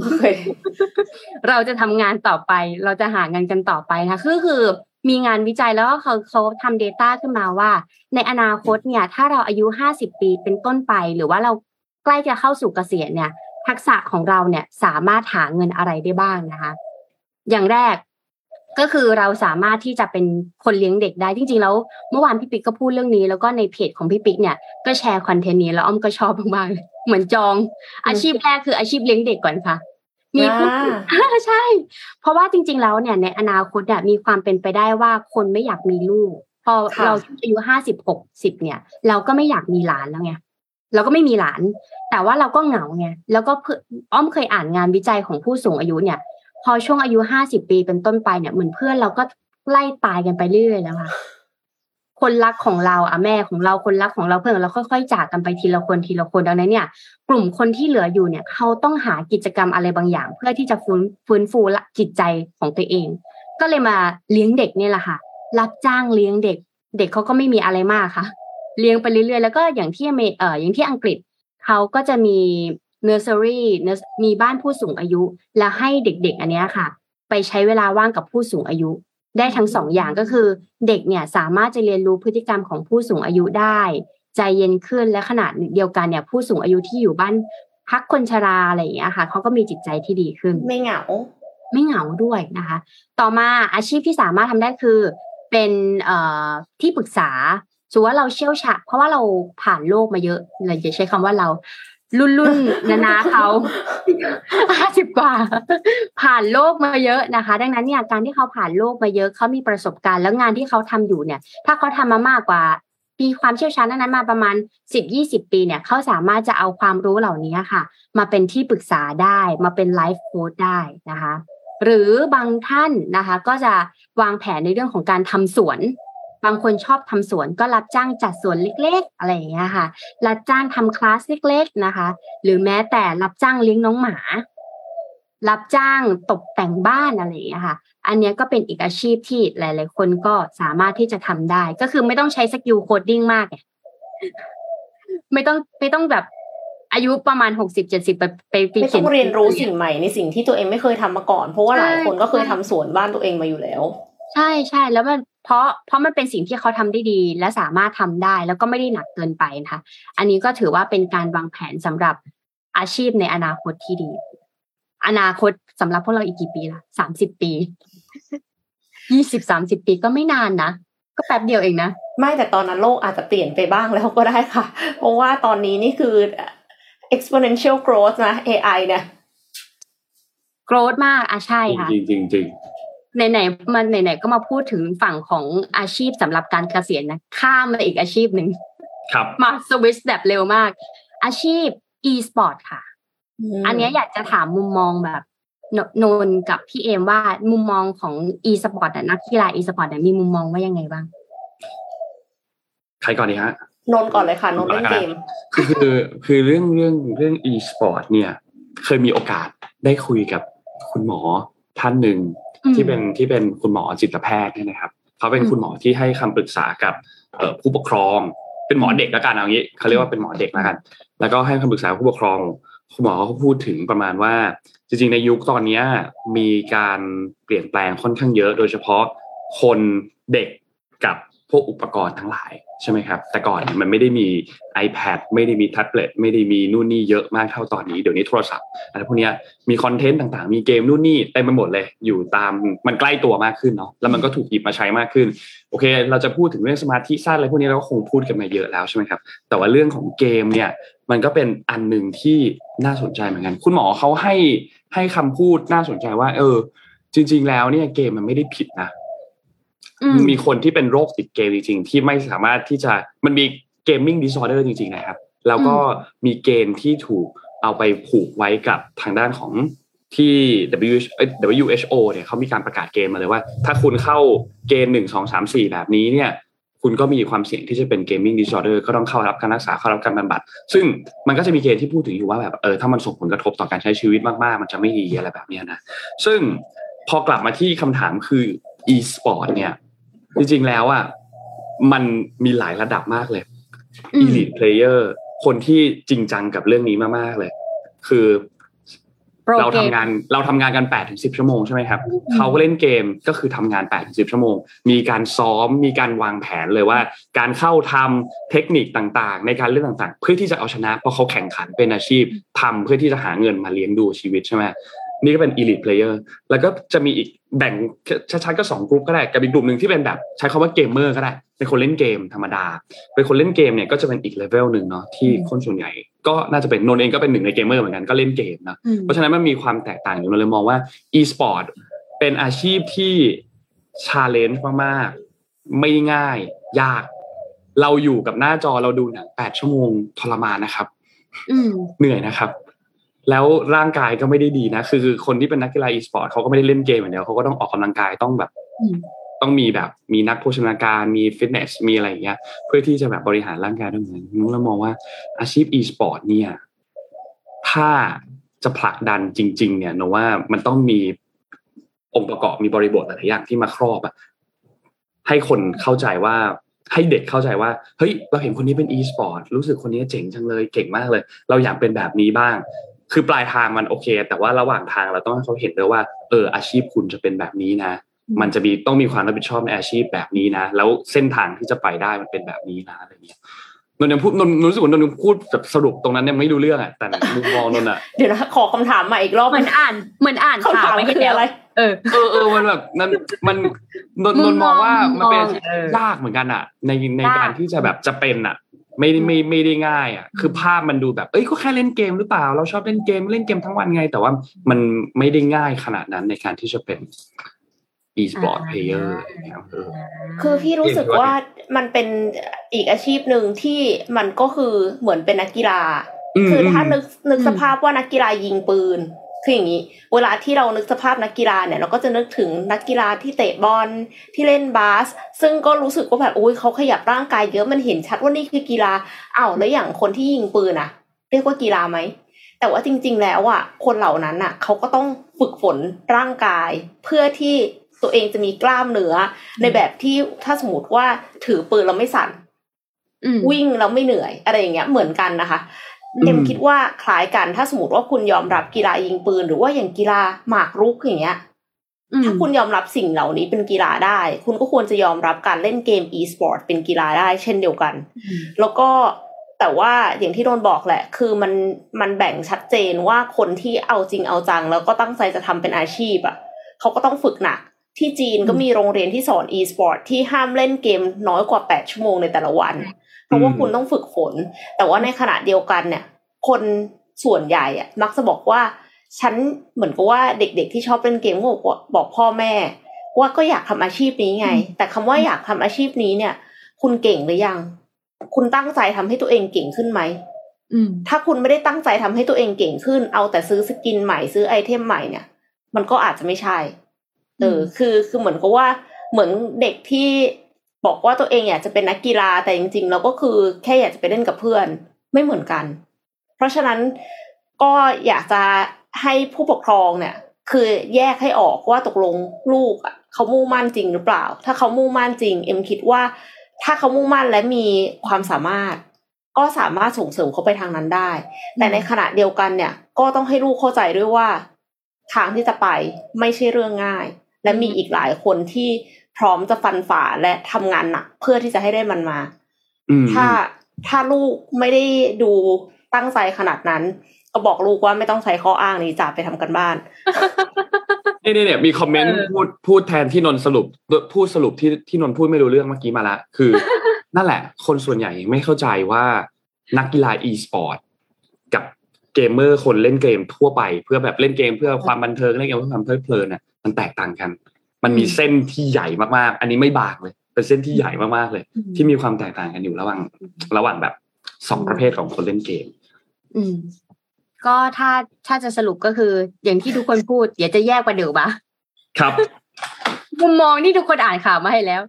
เราจะทำงานต่อไป เราจะหางานกันต่อไปนะคือคือมีงานวิจัยแล้วเขาเขาทำ Data ขึ้นมาว่า ในอนาคตเนี่ย ถ้าเราอายุห้าสิบปีเป็นต้นไป หรือว่าเราใกล้จะเข้าสู่เกษียณเนี่ย ทักษะของเราเนี่ยสามารถหาเงินอะไรได้บ้างนะคะ อย่างแรกก็คือเราสามารถที่จะเป็นคนเลี้ยงเด็กได้จริงๆแล้วเมื่อวานพี่ปิ๊กก็พูดเรื่องนี้ แล้วก็ในเพจของพี่ปิ๊กเนี่ยก็แชร์คอนเทนต์นี้แล้วอ้อมก็ชอบมากๆเลยเหมือนจองอาชีพแรกคืออาชีพเลี้ยงเด็กก่อนค่ะ มีผู้อ่าใช่ เพราะว่าจริง ๆ แล้วเนี่ยในอนาคตเนี่ยมีความเป็นไปได้ว่าคนไม่อยากมีลูก พอค่ะเราอายุห้าสิบหกสิบเนี่ย เราก็ไม่อยากมีหลานแล้วไงเราก็ไม่มีหลาน แต่ว่าเราก็เหงาไงแล้วก็อ้อมเคยอ่านงานวิจัยของผู้สูงอายุเนี่ย พอช่วงอายุห้าสิบปีเป็นต้นไปเนี่ยเหมือนเพื่อนเราก็ไล่ตายกันไปเรื่อยแล้วค่ะคนรักของเราอะแม่ของเราคนรักของเราเพื่อนเราค่อยๆจากกันไปทีละคนทีละคนดังนั้นเนี่ย กลุ่มคนที่เหลืออยู่เนี่ย เขาต้องหากิจกรรมอะไรบางอย่าง เพื่อที่จะฟื้นฟื้นฟูละจิตใจของตัวเอง ก็เลยมาเลี้ยงเด็กเนี่ยแหละค่ะ รับจ้างเลี้ยงเด็ก เด็กเขาก็ไม่มีอะไรมากค่ะ เลี้ยงไปเรื่อยๆแล้วก็อย่างที่อเมเอ่ออย่างที่อังกฤษ เขาก็จะมีเนอร์เซอรี่มีบ้านผู้สูงอายุ แล้วให้เด็กๆ อันเนี้ยค่ะ ไปใช้เวลาว่างกับผู้สูงอายุ ได้ทั้งสองอย่างก็คือ เด็กเนี่ยสามารถจะเรียนรู้พฤติกรรมของผู้สูงอายุได้ ใจเย็นขึ้นและขนาดเดียวกันเนี่ย ผู้สูงอายุที่อยู่บ้านพักคนชราอะไรอย่างเงี้ยค่ะเขาก็มีจิตใจที่ดีขึ้น ไม่เหงา ไม่เหงาด้วยนะคะ ต่อมาอาชีพที่สามารถทำได้คือ เป็นเอ่อที่ปรึกษา สมมุติว่าเราเชี่ยวชาญเพราะว่าเราผ่านโลกมาเยอะเราจะใช้คำว่าเรา รุ่นรุ่นนานาเขาห้าสิบกว่า ผ่านโลกมาเยอะนะคะ ดังนั้นเนี่ยการที่เขาผ่านโลกมาเยอะเขามีประสบการณ์แล้วงานที่เขาทำอยู่เนี่ย ถ้าเขาทำมามากกว่ามีความเชี่ยวชาญนั้นมาประมาณสิบยี่สิบปีเนี่ยเขาสามารถจะเอาความรู้เหล่านี้ค่ะ มาเป็นที่ปรึกษาได้มาเป็นไลฟ์โค้ดได้นะคะ หรือบางท่านนะคะ ก็จะวางแผนในเรื่องของการทำสวน บางคนชอบทำสวนก็รับจ้างจัดสวนเล็ก ๆ อะไรอย่างเงี้ยค่ะ รับจ้างทำคลาสเล็ก ๆนะคะ หรือแม้แต่รับจ้างเลี้ยงน้องหมา รับจ้างตกแต่งบ้านอะไรอย่างเงี้ยค่ะ อันเนี้ยก็เป็นอีกอาชีพที่หลาย ๆ คนก็สามารถที่จะทำได้ ก็คือไม่ต้องใช้ skill coding มากไงไม่ต้องไม่ต้องแบบอายุประมาณหกสิบเจ็ดสิบไปไปไปไม่ต้องเรียนรู้สิ่งใหม่ในสิ่งที่ตัวเองไม่เคยทำมาก่อน เพราะว่าหลายคนก็เคยทำสวนบ้านตัวเองมาอยู่แล้ว ใช่ใช่แล้วมัน เพราะเพราะมันเป็นสิ่งที่เขาทำได้ดี และสามารถทำได้แล้วก็ไม่ได้หนักเกินไปนะคะอันนี้ก็ถือว่าเป็นการวางแผนสำหรับอาชีพในอนาคตที่ดี อนาคตสำหรับพวกเราอีกกี่ปีละสามสิบปียี่สิบสามสิบปีก็ไม่นานนะก็แป๊บเดียวเองนะไม่แต่ตอนนั้นโลกอาจจะเปลี่ยนไปบ้างแล้วก็ได้ค่ะ เพราะว่าตอนนี้นี่คือ exponential growth นะ AI เนี่ยโกรธมากอะใช่ค่ะ จริงจริงจริง ไหนๆมันไหนๆก็มาพูดถึงฝั่งของอาชีพสำหรับการเกษียณนะข้ามมาอีกอาชีพหนึ่งครับมาสวิชแบบเร็วมาก อาชีพ e-sport ค่ะ อันเนี้ยอยากจะถามมุมมองแบบนนนกับพี่เอมว่ามุมมองของ e-sport อะนักกีฬา e-sport อะมีมุมมองว่ายังไงบ้าง ใครก่อนดีฮะนนท์ก่อนเลยค่ะนนท์เล่นเกมคือคือเรื่องเรื่องเรื่อง e-sport เนี่ย เคยมีโอกาสได้คุยกับคุณหมอท่านหนึ่งอืม ที่เป็นที่เป็นคุณหมอจิตแพทย์เนี่ยนะครับเขาเป็นอืมคุณหมอที่ให้คำปรึกษากับเอ่อผู้ปกครอง เป็นหมอเด็กแล้วกันเอางี้เขาเรียกว่าเป็นหมอเด็กแล้วกัน แล้วก็ให้คำปรึกษาผู้ปกครองคุณหมอเขาพูดถึงประมาณว่า จริงๆ ในยุคตอนเนี้ยมีการเปลี่ยนแปลงค่อนข้างเยอะ โดยเฉพาะคนเด็กกับพวกอุปกรณ์ทั้งหลาย ใช่ไหมครับ แต่ก่อนมันไม่ได้มี iPad ไม่ได้มีแท็บเล็ตไม่ได้มีนู่นนี่เยอะมากเท่าตอนนี้เดี๋ยวนี้โทรศัพท์อะไรพวกนี้มีคอนเทนต์ต่างๆ มีเกมนู่นนี่เต็มไปหมดเลย อยู่ตามมันใกล้ตัวมากขึ้นเนาะแล้วมันก็ถูกหยิบมาใช้มากขึ้น โอเค เราจะพูดถึงเรื่องสมาธิสั้นอะไรพวกนี้เราก็คงพูดกันมาเยอะแล้วใช่ไหมครับแต่ว่าเรื่องของเกมเนี่ยมันก็เป็นอันหนึ่งที่น่าสนใจเหมือนกัน คุณหมอเขาให้ให้คำพูดน่าสนใจว่า เออ จริง ๆ แล้วเนี่ยเกมมันไม่ได้ผิดนะ มีคนที่เป็นโรคติดเกมจริงๆที่ไม่สามารถที่จะมันมี gaming disorder จริงๆนะครับ แล้วก็มีเกณฑ์ที่ถูกเอาไปผูกไว้กับทางด้านของที่ W เอ้ย WHO เนี่ยเขามีการประกาศเกณฑ์มาเลยว่า ถ้าคุณเข้าเกณฑ์หนึ่งสองสามสี่แบบนี้เนี่ย คุณก็มีความเสี่ยงที่จะเป็นเกมมิ่งดิสออเดอร์ก็ต้องเข้ารับการรักษาเข้ารับการบำบัด ซึ่งมันก็จะมีเกณฑ์ที่พูดถึงอยู่ว่าแบบเออถ้ามันส่งผลกระทบต่อการใช้ชีวิตมากๆ มันจะไม่ดีอะไรแบบเนี้ยนะ ซึ่งพอกลับมาที่คำถามคือ e-sport เนี่ย จริงๆแล้วอะมันมีหลายระดับมากเลยอืม elite player คนที่จริงจังกับเรื่องนี้มากๆเลย คือโปรเราเกทำมงานเราทำงานกัน8ปดถึงสิชั่วโมงใช่ไหมครับอืมเขาก็เล่นเกมก็คือทำงาน8ปดถึงสิชั่วโมง มีการซ้อมมีการวางแผนเลยว่า การเข้าทำเทคนิคต่างๆ ในการเล่นต่างๆ เพื่อที่จะเอาชนะเพราะเขาแข่งขันเป็นอาชีพทำเพื่อที่จะหาเงินมาเลี้ยงดูชีวิตใช่ไหม นี่ก็เป็น elite player แล้วก็จะมีอีกแบ่งชัดๆก็สองกลุ่มก็ได้กับอีกกลุ่มหนึ่งที่เป็นแบบใช้คำว่าเกมเมอร์ก็ได้เป็นคนเล่นเกมธรรมดาเป็นคนเล่นเกมเนี่ยก็จะเป็นอีกเลเวลหนึ่งเนาะที่อืมคนส่วนใหญ่ ก็น่าจะเป็นนนท์เองก็เป็นหนึ่งในเกมเมอร์เหมือนกันก็เล่นเกมนะอืมเพราะฉะนั้นมันมีความแตกต่างอยู่เราเลยมองว่า e-sport เป็นอาชีพที่ challenge มากๆไม่ง่าย ยาก เราอยู่กับหน้าจอเราดูหนังแปดชั่วโมงทรมานนะครับอืมเหนื่อยนะครับ แล้วร่างกายก็ไม่ได้ดีนะ คือคือคนที่เป็นนักกีฬา e-sport เขาก็ไม่ได้เล่นเกมอย่างเดียวเขาก็ต้องออกกำลังกายต้องแบบอืมต้องมีแบบมีนักโภชนาการมีฟิตเนสมีอะไรอย่างเงี้ย เพื่อที่จะแบบบริหารร่างกายด้วยเหมือนนุ้งเรามองว่าอาชีพ e-sport เนี่ย ถ้าจะผลักดันจริง ๆ เนี่ยหนูว่ามันต้องมีองค์ประกอบมีบริบทหลายๆอย่างที่มาครอบอะให้คนเข้าใจว่าให้เด็กเข้าใจว่าเฮ้ยเราเห็นคนนี้เป็น e-sport รู้สึกคนนี้เจ๋งจังเลยเก่งมากเลย เราอยากเป็นแบบนี้บ้าง คือปลายทางมันโอเค แต่ว่าระหว่างทางเราต้องให้เขาเห็นด้วยว่า เอออาชีพคุณจะเป็นแบบนี้นะ มันจะมีต้องมีความรับผิดชอบในอาชีพแบบนี้นะ แล้วเส้นทางที่จะไปได้มันเป็นแบบนี้นะอะไรอย่างเงี้ยนนท์ยังพูดนนท์รู้สึกว่านนท์ยังพูดแบบสรุปตรงนั้นยังไม่รู้เรื่องอะแต่มุมมองนนท์อะเดี๋ยวนะขอคำถามใหม่อีกรอบเหมือนอ่านเหมือนอ่านคำข่าถาวมไม่คืเห็นอแล้วอะไรเออเออเออมันแบบนั้นมันนนท์นนท์มองว่ามันเป็นอาชีพเออยากเหมือนกันอะ ในในยากการที่จะแบบจะเป็นอะ ไม่ได้ไม่ไม่ได้ง่ายอะคือภาพมันดูแบบเอ้ยก็แค่เล่นเกมหรือเปล่า เราชอบเล่นเกมเล่นเกมทั้งวันไง แต่ว่ามันไม่ได้ง่ายขนาดนั้นในการที่จะเป็น e-sport player นะครับเออคือพี่รู้สึกว่ามันเป็นอีกอาชีพหนึ่งที่มันก็คือเหมือนเป็นนักกีฬาอืมคือถ้านึกนึกอืมสภาพว่านักกีฬายิงปืน คืออย่างนี้เวลาที่เรานึกสภาพนักกีฬาเนี่ยเราก็จะนึกถึงนักกีฬาที่เตะบอลที่เล่นบาส ซึ่งก็รู้สึกว่าแบบอุ้ยเขาขยับร่างกายเยอะมันเห็นชัดว่านี่คือกีฬาอ้าวแล้วอย่างคนที่ยิงปืนอะเรียกว่ากีฬาไหมแต่ว่าจริง ๆ แล้วอะคนเหล่านั้นอะเขาก็ต้องฝึกฝนร่างกาย เพื่อที่ตัวเองจะมีกล้ามเนื้อในแบบที่ถ้าสมมติว่าถือปืนแล้วไม่สั่นอืมวิ่งแล้วไม่เหนื่อยอะไรอย่างเงี้ยเหมือนกันนะคะอืม เอ็มคิดว่าคล้ายกันถ้าสมมติว่าคุณยอมรับกีฬายิงปืน หรือว่าอย่างกีฬาหมากรุกอย่างเงี้ยถ้าคุณยอมรับสิ่งเหล่านี้เป็นกีฬาได้ คุณก็ควรจะยอมรับการเล่นเกม e-sport เป็นกีฬาได้เช่นเดียวกัน แล้วก็แต่ว่าอย่างที่โดนบอกแหละ คือมันมันแบ่งชัดเจนว่าคนที่เอาจริงเอาจัง แล้วก็ตั้งใจจะทำเป็นอาชีพอะ่ะเขาก็ต้องฝึกหนัก ที่จีนก็มีโรงเรียนที่สอน e-sport ที่ห้ามเล่นเกมน้อยกว่า 8 ชั่วโมงในแต่ละวัน เพราะว่าคุณต้องฝึกฝนแต่ว่าในขณะเดียวกันเนี่ย คนส่วนใหญ่อะมักจะบอกว่าฉันเหมือนกับว่าเด็กๆที่ชอบเล่นเกมก็บอกบอกพ่อแม่ ว่าก็อยากทำอาชีพนี้ไง แต่คำว่าอยากทำอาชีพนี้เนี่ย คุณเก่งหรือยัง คุณตั้งใจทำให้ตัวเองเก่งขึ้นไหมอืมถ้าคุณไม่ได้ตั้งใจทำให้ตัวเองเก่งขึ้น เอาแต่ซื้อสกินใหม่ซื้อไอเทมใหม่เนี่ย มันก็อาจจะไม่ใช่เออคือคือเหมือนกับว่าเหมือนเด็กที่ บอกว่าตัวเองอยากจะเป็นนักกีฬาแต่จริงๆแล้วก็คือแค่อยากจะไปเล่นกับเพื่อนไม่เหมือนกัน เพราะฉะนั้นก็อยากจะให้ผู้ปกครองเนี่ย คือแยกให้ออกว่าตกลงลูกเขามุ่งมั่นจริงหรือเปล่า ถ้าเขามุ่งมั่นจริง เอ็มคิดว่าถ้าเขามุ่งมั่นและมีความสามารถ ก็สามารถส่งเสริมเขาไปทางนั้นได้ แต่ในขณะเดียวกันเนี่ย ก็ต้องให้ลูกเข้าใจด้วยว่า ทางที่จะไปไม่ใช่เรื่องง่าย และมีอีกหลายคนที่ พร้อมจะฟันฝ่าและทำงานหนักเพื่อที่จะให้ได้มันมาอืมถ้าถ้าลูกไม่ได้ดูตั้งใจขนาดนั้น ก็บอกลูกว่าไม่ต้องใช้ข้ออ้างนี้จ่าไปทำกันบ้านนี่นี่เนี่ย มีคอมเมนต์เออพูดพูดแทนที่นนท์สรุปพูดสรุปที่ที่นนท์พูดไม่รู้เรื่องเมื่อกี้มาละคือ นั่นแหละ คนส่วนใหญ่ไม่เข้าใจว่านักกีฬา e-sport กับเกมเมอร์คนเล่นเกมทั่วไป เพื่อแบบเล่นเกมเพื่อความบันเทิงเล่นเกมเพื่อความเพลิดเพลินน่ะมันแตกต่างกัน มันมีเส้นที่ใหญ่มากๆ อันนี้ไม่บางเลย เป็นเส้นที่ใหญ่มากๆเลย ที่มีความแตกต่างกันอยู่ระหว่าง ระหว่างแบบสองประเภทของคนเล่นเกม อืม ก็ถ้าถ้าจะสรุปก็คือ อย่างที่ทุกคนพูดเดี๋ยวจะแยกประเดี๋ยวปะครับ มุมมองที่ทุกคนอ่านข่าวมาให้แล้ว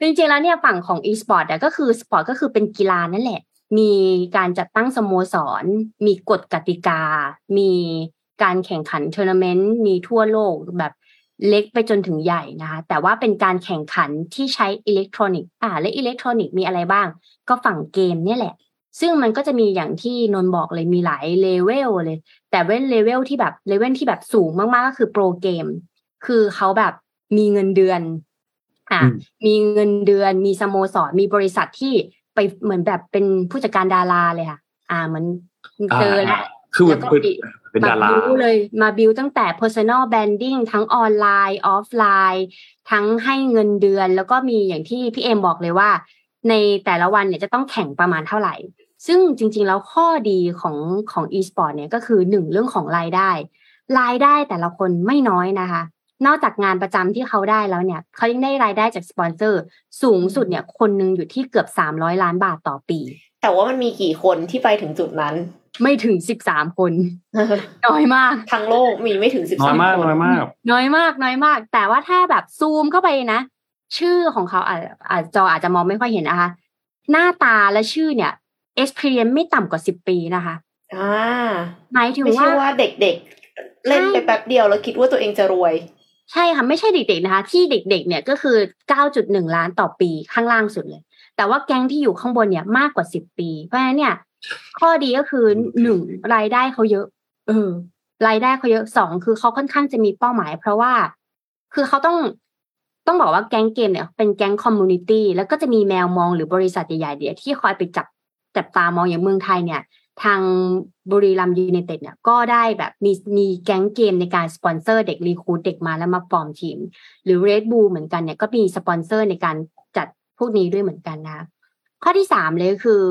จริงๆแล้วเนี่ยฝั่งของ e-sport อะก็คือสปอร์ตก็คือเป็นกีฬานั่นแหละ มีการจัดตั้งสโมสร มีกฎกติกา มีการแข่งขันทัวร์นาเมนต์ มีทั่วโลกแบบ เล็กไปจนถึงใหญ่นะคะ แต่ว่าเป็นการแข่งขันที่ใช้อิเล็กทรอนิกส์อ่าและอิเล็กทรอนิกส์มีอะไรบ้าง ก็ฝั่งเกมเนี่ยแหละ ซึ่งมันก็จะมีอย่างที่นนท์บอกเลยมีหลายเลเวลเลย แต่เว้นเลเวลที่แบบเลเวลที่แบบสูงมากๆก็คือ pro เกม คือเขาแบบมีเงินเดือน อะอืมมีเงินเดือน มีสโมสร มีบริษัทที่ไปเหมือนแบบเป็นผู้จัดการดาราเลยค่ะ อ่าเหมือนเจอแล้ว คือแล้วก็เป็นปิเป็นดาราบิวเลยมาบิวตั้งแต่ personal branding ทั้งออนไลน์ออฟไลน์ ทั้งให้เงินเดือน แล้วก็มีอย่างที่พี่เอมบอกเลยว่า ในแต่ละวันเนี่ยจะต้องแข่งประมาณเท่าไหร่ ซึ่งจริง ๆ แล้วข้อดีของของ e-sport เนี่ยก็คือหนึ่งเรื่องของรายได้ รายได้แต่ละคนไม่น้อยนะคะ นอกจากงานประจำที่เขาได้แล้วเนี่ย เขายังได้รายได้จากสปอนเซอร์ สูงสุดเนี่ยคนหนึ่งอยู่ที่เกือบ300ล้านบาทต่อปี แต่ว่ามันมีกี่คนที่ไปถึงจุดนั้น ไม่ถึง13คน น้อยมาก ทั้งโลกมีไม่ถึงสิบน้อสายมมากคนน้อยมาก น้อยมาก น้อยมาก แต่ว่าถ้าแบบซูมเข้าไปนะ ชื่อของเขาอาจอาจจออาจจะมองไม่ค่อยเห็นนะคะ หน้าตาและชื่อเนี่ย experience ไม่ต่ำกว่าสิบปีนะคะอ่าหมายถึงไม่ว่าใช่ว่าเด็กๆ เล่นไปแป๊บเดียวแล้วคิดว่าตัวเองจะรวย ใช่ค่ะ ไม่ใช่เด็กๆนะคะ ที่เด็กๆ เนี่ยก็คือ9.1ล้านต่อปีข้างล่างสุดเลย แต่ว่าแก๊งที่อยู่ข้างบนเนี่ยมากกว่า10ปี เพราะฉะนั้นเนี่ย ข้อดีก็คือหนึ่งรายได้เขาเยอะ เออ รายได้เขาเยอะสองคือเขาค่อนข้างจะมีเป้าหมาย เพราะว่า คือเขาต้องต้องบอกว่าแก๊งเกมเนี่ยเป็นแก๊ง community แล้วก็จะมีแมวมองหรือบริษัทใหญ่ๆเดียวที่คอยไปจับจับตามองอย่างเมืองไทยเนี่ย ทางบุรีรัมย์ยูไนเต็ดเนี่ยก็ได้แบบมีมีแก๊งเกมในการสปอนเซอร์เด็ก recruit เด็กมาแล้วมาฟอร์มทีม หรือ Red Bull เหมือนกันเนี่ยก็มีสปอนเซอร์ในการจัด พวกนี้ด้วยเหมือนกันนะ ข้อที่สามเลยคือ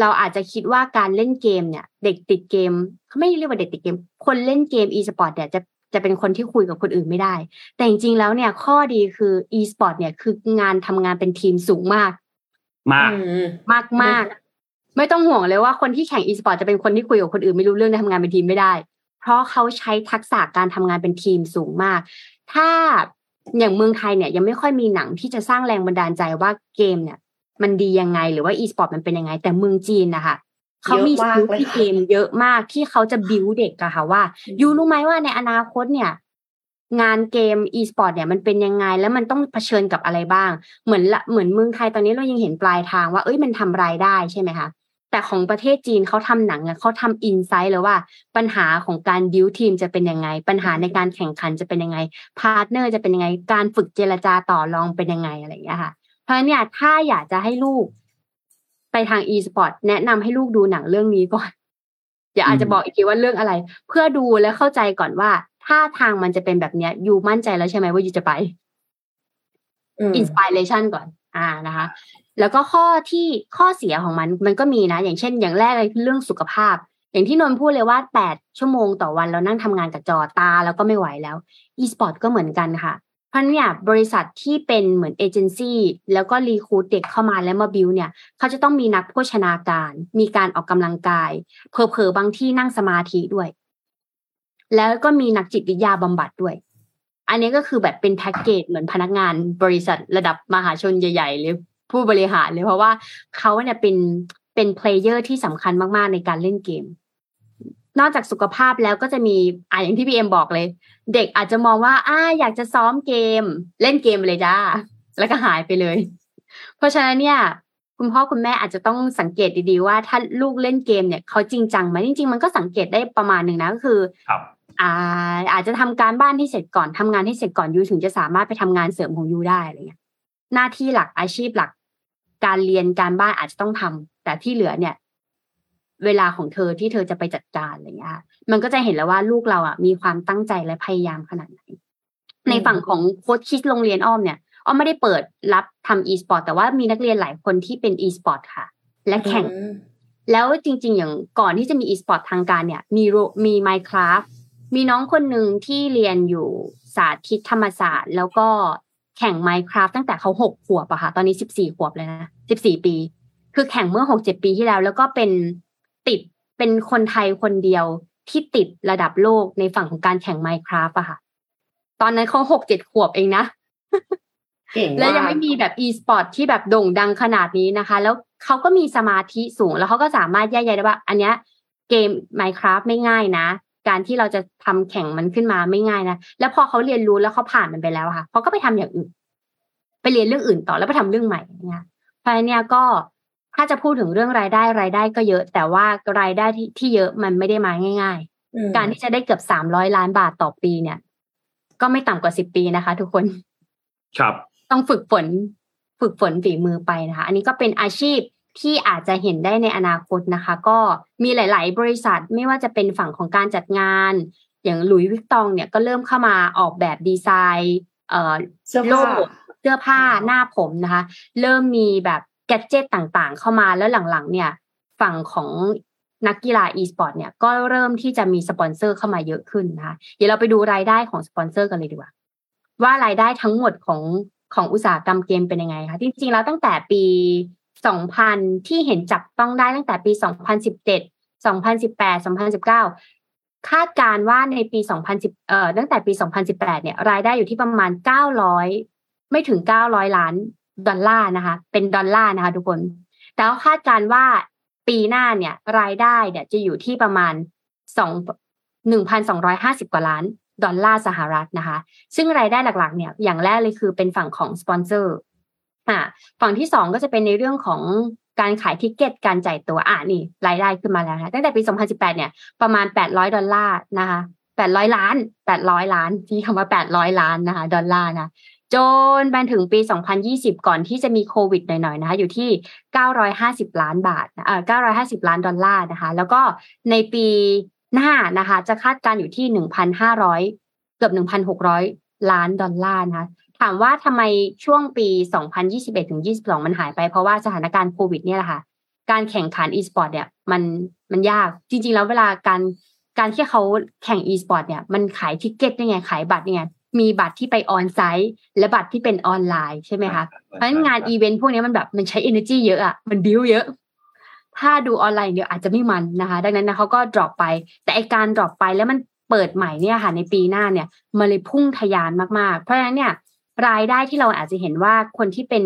เราอาจจะคิดว่าการเล่นเกมเนี่ย เด็กติดเกมเขาไม่เรียกว่าเด็กติดเกม คนเล่นเกม e-sport เนี่ยจะจะเป็นคนที่คุยกับคนอื่นไม่ได้ แต่จริงๆแล้วเนี่ย ข้อดีคือ e-sport เนี่ยคืองานทำงานเป็นทีมสูงมาก มากอืมมากมากๆไม่ต้องห่วงเลยว่าคนที่แข่ง e-sport จะเป็นคนที่คุยกับคนอื่นไม่รู้เรื่องและทำงานเป็นทีมไม่ได้ เพราะเขาใช้ทักษะการทำงานเป็นทีมสูงมาก ถ้า อย่างเมืองไทยเนี่ยยังไม่ค่อยมีหนังที่จะสร้างแรงบันดาลใจว่าเกมเนี่ย มันดียังไงหรือว่า e-sport มันเป็นยังไง แต่เมืองจีนนะคะเขามีเยอะมาก skill เลยที่ค่ะเกมเยอะมากที่เขาจะบิวเด็กอะค่ะว่ายูรู้ไหมว่าในอนาคตเนี่ย งานเกม e-sport เนี่ยมันเป็นยังไง แล้วมันต้องเผชิญกับอะไรบ้าง เหมือนละเหมือนเมืองไทยตอนนี้เรายังเห็นปลายทางว่าเอ้ยมันทำรายได้ใช่ไหมคะ แต่ของประเทศจีนเขาทำหนังอะเขาทำ insight เลยว่า ปัญหาของการดิวทีมจะเป็นยังไง ปัญหาในการแข่งขันจะเป็นยังไง partner จะเป็นยังไง การฝึกเจรจาต่อรองเป็นยังไงอะไรอย่างเงี้ยค่ะ เพราะฉะนั้นเนี่ยถ้าอยากจะให้ลูกไปทาง e-sport แนะนำให้ลูกดูหนังเรื่องนี้ก่อนเดี๋ยวอาจจะบอกอีกทีว่าเรื่องอะไร เพื่อดูและเข้าใจก่อนว่า ถ้าทางมันจะเป็นแบบเนี้ย you มั่นใจแล้วใช่ไหมว่า you จะไปinspiration ก่อน อ่านะคะ แล้วก็ข้อที่ข้อเสียของมันมันก็มีนะ อย่างเช่น อย่างแรกเลยคือเรื่องสุขภาพ อย่างที่นนท์พูดเลยว่าแปดชั่วโมงต่อวันเรานั่งทำงานกับจอตาแล้วก็ไม่ไหวแล้ว e-sport ก็เหมือนกันค่ะเพราะเนี่ยบริษัทที่เป็นเหมือนเอเจนซี่แล้วก็ recruit เด็กเข้ามาแล้วมา build เนี่ย เขาจะต้องมีนักโภชนาการ มีการออกกำลังกายเพอเพอบางที่นั่งสมาธิด้วย แล้วก็มีนักจิตวิทยาบำบัดด้วย อันนี้ก็คือแบบเป็นแพ็กเกจเหมือนพนักงานบริษัทระดับมหาชนใหญ่ ๆ เลย ผู้บริหารเลยเพราะว่าเขาเนี่ยเป็นเป็น player ที่สำคัญมากๆในการเล่นเกม นอกจากสุขภาพแล้วก็จะมีอ่าอย่างที่พี่เอ็มบอกเลย เด็กอาจจะมองว่าอ่าอยากจะซ้อมเกม เล่นเกมเลยจ้าแล้วก็หายไปเลย เพราะฉะนั้นเนี่ย คุณพ่อคุณแม่อาจจะต้องสังเกตดีๆว่าถ้าลูกเล่นเกมเนี่ยเขาจริงจังไหมจริง ๆ มันก็สังเกตได้ประมาณหนึ่งนะก็คือครับอ่าอาจจะทำการบ้านที่เสร็จก่อนทำงานที่เสร็จก่อนยูถึงจะสามารถไปทำงานเสริมของยูได้อะไรเงี้ย หน้าที่หลักอาชีพหลัก การเรียนการบ้านอาจจะต้องทำแต่ที่เหลือเนี่ย เวลาของเธอที่เธอจะไปจัดการอะไรเงี้ยมันก็จะเห็นแล้วว่าลูกเราอะมีความตั้งใจและพยายามขนาดไหน ในฝั่งของโค้ชคิดโรงเรียนอ้อมเนี่ยอ้อมไม่ได้เปิดรับทำ e-sport แต่ว่ามีนักเรียนหลายคนที่เป็น e-sport ค่ะ และแข่ง แล้วจริง ๆ อย่างก่อนที่จะมี e-sport ทางการเนี่ย มีมี Minecraft มีน้องคนหนึ่งที่เรียนอยู่สาธิตธรรมศาสตร์ แล้วก็ แข่ง Minecraft ตั้งแต่เขาหกขวบอะค่ะ ตอนนี้สิบสี่ขวบเลยนะสิบสี่ปี คือแข่งเมื่อหกเจ็ดปีที่แล้ว แล้วก็เป็นติดเป็นคนไทยคนเดียวที่ติดระดับโลกในฝั่งของการแข่ง Minecraft อะค่ะ ตอนนั้นเขาหกเจ็ดขวบเองนะและยังไม่มีแบบ e-sport ที่แบบโด่งดังขนาดนี้นะคะ แล้วเขาก็มีสมาธิสูง แล้วเขาก็สามารถแยกแยะได้ว่า อันเนี้ยเกม Minecraft ไม่ง่ายนะ การที่เราจะทำแข่งมันขึ้นมาไม่ง่ายนะแล้วพอเขาเรียนรู้แล้วเขาผ่านมันไปแล้วค่ะเขาก็ไปทำอย่างอื่น ไปเรียนเรื่องอื่นต่อแล้วไปทำเรื่องใหม่เนี่ยเพราะฉะนั้นเนี่ยก็ถ้าจะพูดถึงเรื่องรายได้รายได้ก็เยอะ แต่ว่ารายได้ที่ที่เยอะมันไม่ได้มาง่าย ๆ การที่จะได้เกือบสามร้อยล้านบาทต่อปีเนี่ย ก็ไม่ต่ำกว่าสิบปีนะคะ ทุกคน ครับ ต้องฝึกฝน ฝึกฝนฝีมือไปนะคะ อันนี้ก็เป็นอาชีพ ที่อาจจะเห็นได้ในอนาคตนะคะ ก็มีหลาย ๆ บริษัทไม่ว่าจะเป็นฝั่งของการจัดงาน อย่างหลุยส์วิกตองเนี่ยก็เริ่มเข้ามาออกแบบดีไซน์เอ่อเสื้อโลผ้ากเสื้อผ้าหน้าผมนะคะ เริ่มมีแบบ gadget ต่างๆ เข้ามาแล้วหลังๆ เนี่ย ฝั่งของนักกีฬา e-sport เนี่ยก็เริ่มที่จะมีสปอนเซอร์เข้ามาเยอะขึ้นนะคะเดี๋ยวเราไปดูรายได้ของสปอนเซอร์กันเลยดีกว่า ว่ารายได้ทั้งหมดของของอุตสาหกรรมเกมเป็นยังไงคะจริงๆแล้วตั้งแต่ปี 2000 ที่เห็นจับต้องได้ตั้งแต่ปี 2017 2018 2019 คาดการว่าในปี 2010เอ่อตั้งแต่ปี 2018 เนี่ยรายได้อยู่ที่ประมาณ 900 ไม่ถึง 900 ล้านดอลลาร์นะคะ เป็นดอลลาร์นะคะทุกคน แต่ว่าคาดการว่าปีหน้าเนี่ย รายได้เนี่ยจะอยู่ที่ประมาณ2 1,250กว่าล้านดอลลาร์สหรัฐนะคะ ซึ่งรายได้หลักๆ เนี่ย อย่างแรกเลยคือเป็นฝั่งของสปอนเซอร์ อ่าฝั่งที่สองก็จะเป็นในเรื่องของการขาย ticket การจ่ายตั๋วอ่านี่รายได้ขึ้นมาแล้วนะตั้งแต่ปี 2018 เนี่ยประมาณ 800 ดอลลาร์นะคะ800 ล้าน 800 ล้านที่คำว่า 800 ล้านนะคะดอลลาร์นะจนไปถึงปี 2020 ก่อนที่จะมีโควิดหน่อยๆนะคะอยู่ที่ 950 ล้านบาทเอ่อ950 ล้านดอลลาร์นะคะ แล้วก็ในปีหน้านะคะ จะคาดการณ์อยู่ที่ 1,500 เกือบ 1,600 ล้านดอลลาร์นะคะ ถามว่าทำไมช่วงปี 2021ถึง22 มันหายไปเพราะว่าสถานการณ์โควิดเนี่ยแหละค่ะ การแข่งขัน e-sport เนี่ยมันมันยากจริง ๆ แล้วเวลาการการที่เขาแข่ง e-sport เนี่ยมันขาย ticket ยังไงขายบัตรยังไงมีบัตรที่ไป onsiteและบัตรที่เป็นออนไลน์ใช่ไหมคะ เพราะฉะนั้นงานอีเวนต์พวกนี้มันแบบมันใช้ energy เยอะอะมันบิวเยอะ ถ้าดูออนไลน์เดียวอาจจะไม่มันนะคะ ดังนั้นนะเขาก็ drop ไป แต่ไอการ drop ไปแล้วมันเปิดใหม่เนี่ยค่ะในปีหน้าเนี่ยมันเลยพุ่งทะยานมากๆ เพราะฉะนั้นเนี่ย รายได้ที่เราอาจจะเห็นว่าคนที่เป็น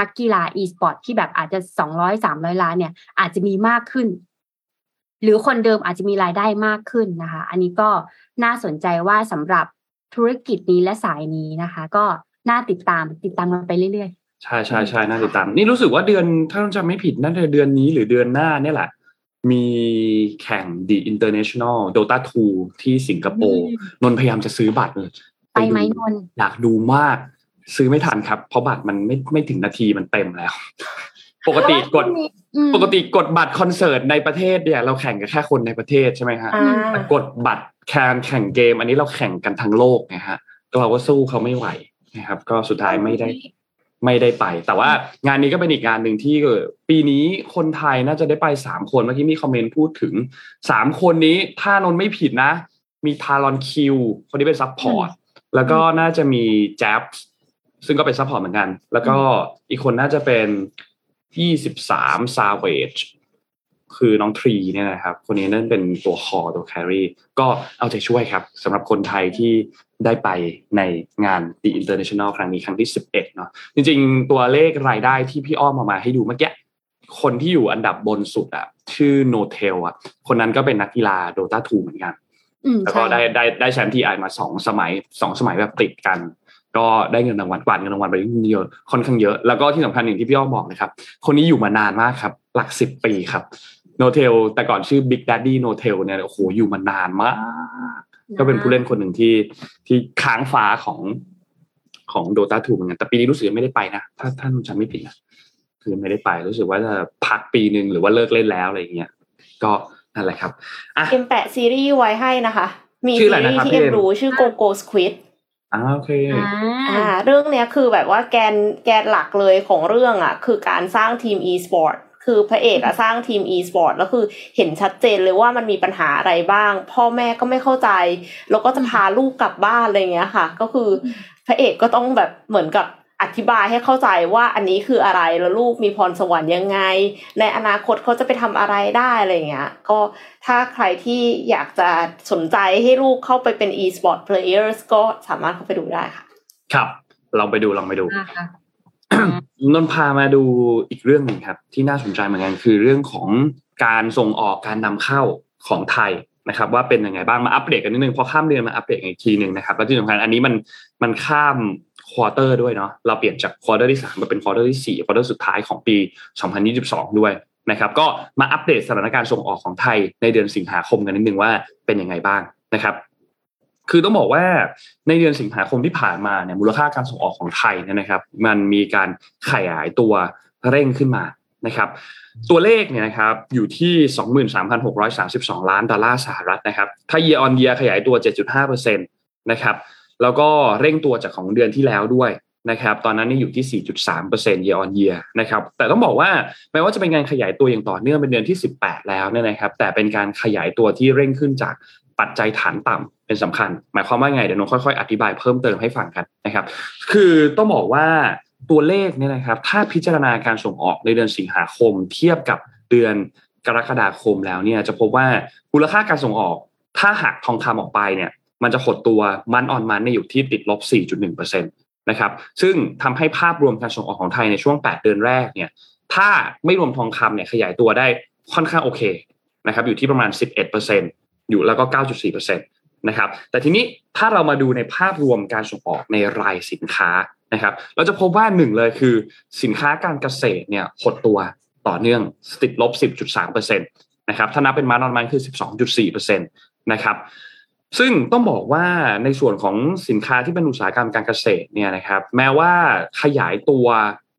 นักกีฬา e-sport ที่แบบอาจจะสองร้อยสามร้อยล้านเนี่ย อาจจะมีมากขึ้น หรือคนเดิมอาจจะมีรายได้มากขึ้นนะคะ อันนี้ก็น่าสนใจว่าสำหรับธุรกิจนี้และสายนี้นะคะ ก็น่าติดตามติดตามกันไปเรื่อยใช่ใช่ใช่น่าติดตาม นี่รู้สึกว่าเดือนถ้าจำไม่ผิดน่าจะเดือนนี้หรือเดือนหน้าเนี่ยแหละมีแข่ง The International Dota 2 ที่สิงคโปร์นนท์พยายามจะซื้อบัตรเลยไปไหมดูนนท์อยากดูมาก ซื้อไม่ทันครับ เพราะบัตรมันไม่ไม่ถึงนาทีมันเต็มแล้ว ปกติกดอืมปกติกดบัตรคอนเสิร์ตในประเทศเนี่ยเราแข่งกันแค่คนในประเทศใช่ไหมฮะอ่าแต่กดบัตรแคนแข่งเกม อันนี้เราแข่งกันทั้งโลกไงฮะก็เราก็สู้เขาไม่ไหวนะครับ ก็สุดท้ายไม่ได้ไม่ได้ไป แต่ว่างานนี้ก็เป็นอีกงานหนึ่งที่เอ่อปีนี้คนไทยน่าจะได้ไปสามคนเมื่อกี้มี comment พูดถึงสามคนนี้ถ้านนท์ไม่ผิดนะ มี Talon Q คนนี้เป็น support แล้วก็น่าจะมีแจ๊บ ซึ่งก็เป็น support เหมือนกัน แล้วก็อีกคนน่าจะเป็น23savage คือน้องทรีเนี่ยนะครับ คนนี้นั่นเป็นตัว core ตัว carryก็เอาใจช่วยครับสำหรับคนไทยที่ได้ไปในงาน The International ครั้งนี้ครั้งที่ 11 เนาะจริงๆ ตัวเลขรายได้ที่พี่อ้อมเอามาให้ดูเมื่อกี้คนที่อยู่อันดับบนสุดอะชื่อโนเทลอะคนนั้นก็เป็นนักกีฬาโดตาทูเหมือนกันอืมแล้วก็ใช่ได้ได้ได้แชมป์ทีไอมาสองสมัยสองสมัยแบบติดกัน ก็ได้เงินรางวัลกวาดเงินรางวัลไปเยอะค่อนข้างเยอะแล้วก็ที่สำคัญอย่างที่พี่อ้อมบอกนะครับ คนนี้อยู่มานานมากครับ หลักสิบปีครับN0tail แต่ก่อนชื่อ Big Daddy N0tail เนี่ยโอ้โหอยู่มานานมากก็เป็นผู้เล่นคนหนึ่งที่ที่ค้างฟ้าของของ Dota Two เหมือนกันแต่ปีนี้รู้สึกยังไม่ได้ไปนะถ้าท่านจำไม่ผิดนะคือไม่ได้ไปรู้สึกว่าจะพักปีหนึ่งหรือว่าเลิกเล่นแล้วอะไรอย่างเงี้ยก็นั่นแหละครับอะเอ็มแปะซีรีส์ไว้ให้นะคะ มีชื่อซีอะไรรีนะครับที่พี่เอ็เอ็มรู้ชื่อ Go Go Squid อ่าโอเคอ่าอ่าเรื่องเนี้ยคือแบบว่าแกนแกนหลักเลยของเรื่องอะ คือการสร้างทีม e-sport คือพระเอกอะสร้างทีม e-sport แล้วคือเห็นชัดเจนเลยว่ามันมีปัญหาอะไรบ้าง พ่อแม่ก็ไม่เข้าใจ แล้วก็จะพาลูกกลับบ้านอะไรเงี้ยค่ะ ก็คือพระเอกก็ต้องแบบเหมือนกับ อธิบายให้เข้าใจว่าอันนี้คืออะไรแล้วลูกมีพรสวรรค์ยังไง ในอนาคตเขาจะไปทำอะไรได้อะไรเงี้ยก็ถ้าใครที่อยากจะสนใจให้ลูกเข้าไปเป็น e-sport players ก็สามารถเข้าไปดูได้ค่ะ ครับ ลองไปดูลองไปดูอ่าค่ะนนท์พามาดูอีกเรื่องหนึ่งครับ ที่น่าสนใจเหมือนกันคือเรื่องของการส่งออกการนำเข้าของไทยนะครับ ว่าเป็นยังไงบ้างมาอัปเดตกันนิดนึงพอข้ามเดือนมาอัปเดตกันอีกทีหนึ่งนะครับแล้วที่สำคัญอันนี้มันมันข้าม quarter ด้วยเนาะเราเปลี่ยนจาก quarter ที่สามมาเป็น quarter ที่สี่ quarter สุดท้ายของปี 2022 ด้วยนะครับก็มาอัปเดตสถานการณ์ส่งออกของไทยในเดือนสิงหาคมกันนิดนึงว่าเป็นยังไงบ้างนะครับคือต้องบอกว่าในเดือนสิงหาคมที่ผ่านมาเนี่ยมูลค่าการส่งออกของไทยเนี่ยนะครับ มันมีการขยายตัวเร่งขึ้นมานะครับ ตัวเลขเนี่ยนะครับอยู่ที่ 23,632 ล้านดอลลาร์สหรัฐนะครับถ้า year on year ขยายตัว 7.5%นะครับ แล้วก็เร่งตัวจากของเดือนที่แล้วด้วยนะครับตอนนั้นนี่อยู่ที่ 4.3% year on year นะครับแต่ต้องบอกว่าแม้ว่าจะเป็นการขยายตัวอย่างต่อเนื่องเป็นเดือนที่ 18 แล้วเนี่ยนะครับแต่เป็นการขยายตัวที่เร่งขึ้นจากปัจจัยฐานต่ำเป็นสำคัญ หมายความว่าไงเดี๋ยวนงค่อยๆ อธิบายเพิ่มเติมให้ฟังกันนะครับ คือต้องบอกว่าตัวเลขเนี่ยนะครับ ถ้าพิจารณาการส่งออกในเดือนสิงหาคม เทียบกับเดือนกรกฎาคมแล้วเนี่ยจะพบว่ามูลค่าการส่งออก ถ้าหักทองคำออกไปเนี่ย มันจะหดตัวมันออนมันเนี่ยอยู่ที่ติดลบ 4.1%นะครับซึ่งทำให้ภาพรวมการส่งออกของไทยในช่วง 8 เดือนแรกเนี่ยถ้าไม่รวมทองคำเนี่ยขยายตัวได้ค่อนข้างโอเคนะครับอยู่ที่ประมาณ 11%อยู่แล้วก็ 9.4%นะครับแต่ทีนี้ถ้าเรามาดูในภาพรวมการส่งออกในรายสินค้านะครับเราจะพบว่าหนึ่งเลยคือสินค้าการเกษตรเนี่ยหดตัวต่อเนื่องติดลบ 10.3%นะครับถ้านับเป็นมานอนมันคือ 12.4%นะครับ ซึ่งต้องบอกว่าในส่วนของสินค้าที่เป็นอุตสาหกรรมการเกษตรเนี่ยนะครับ แม้ว่าขยายตัว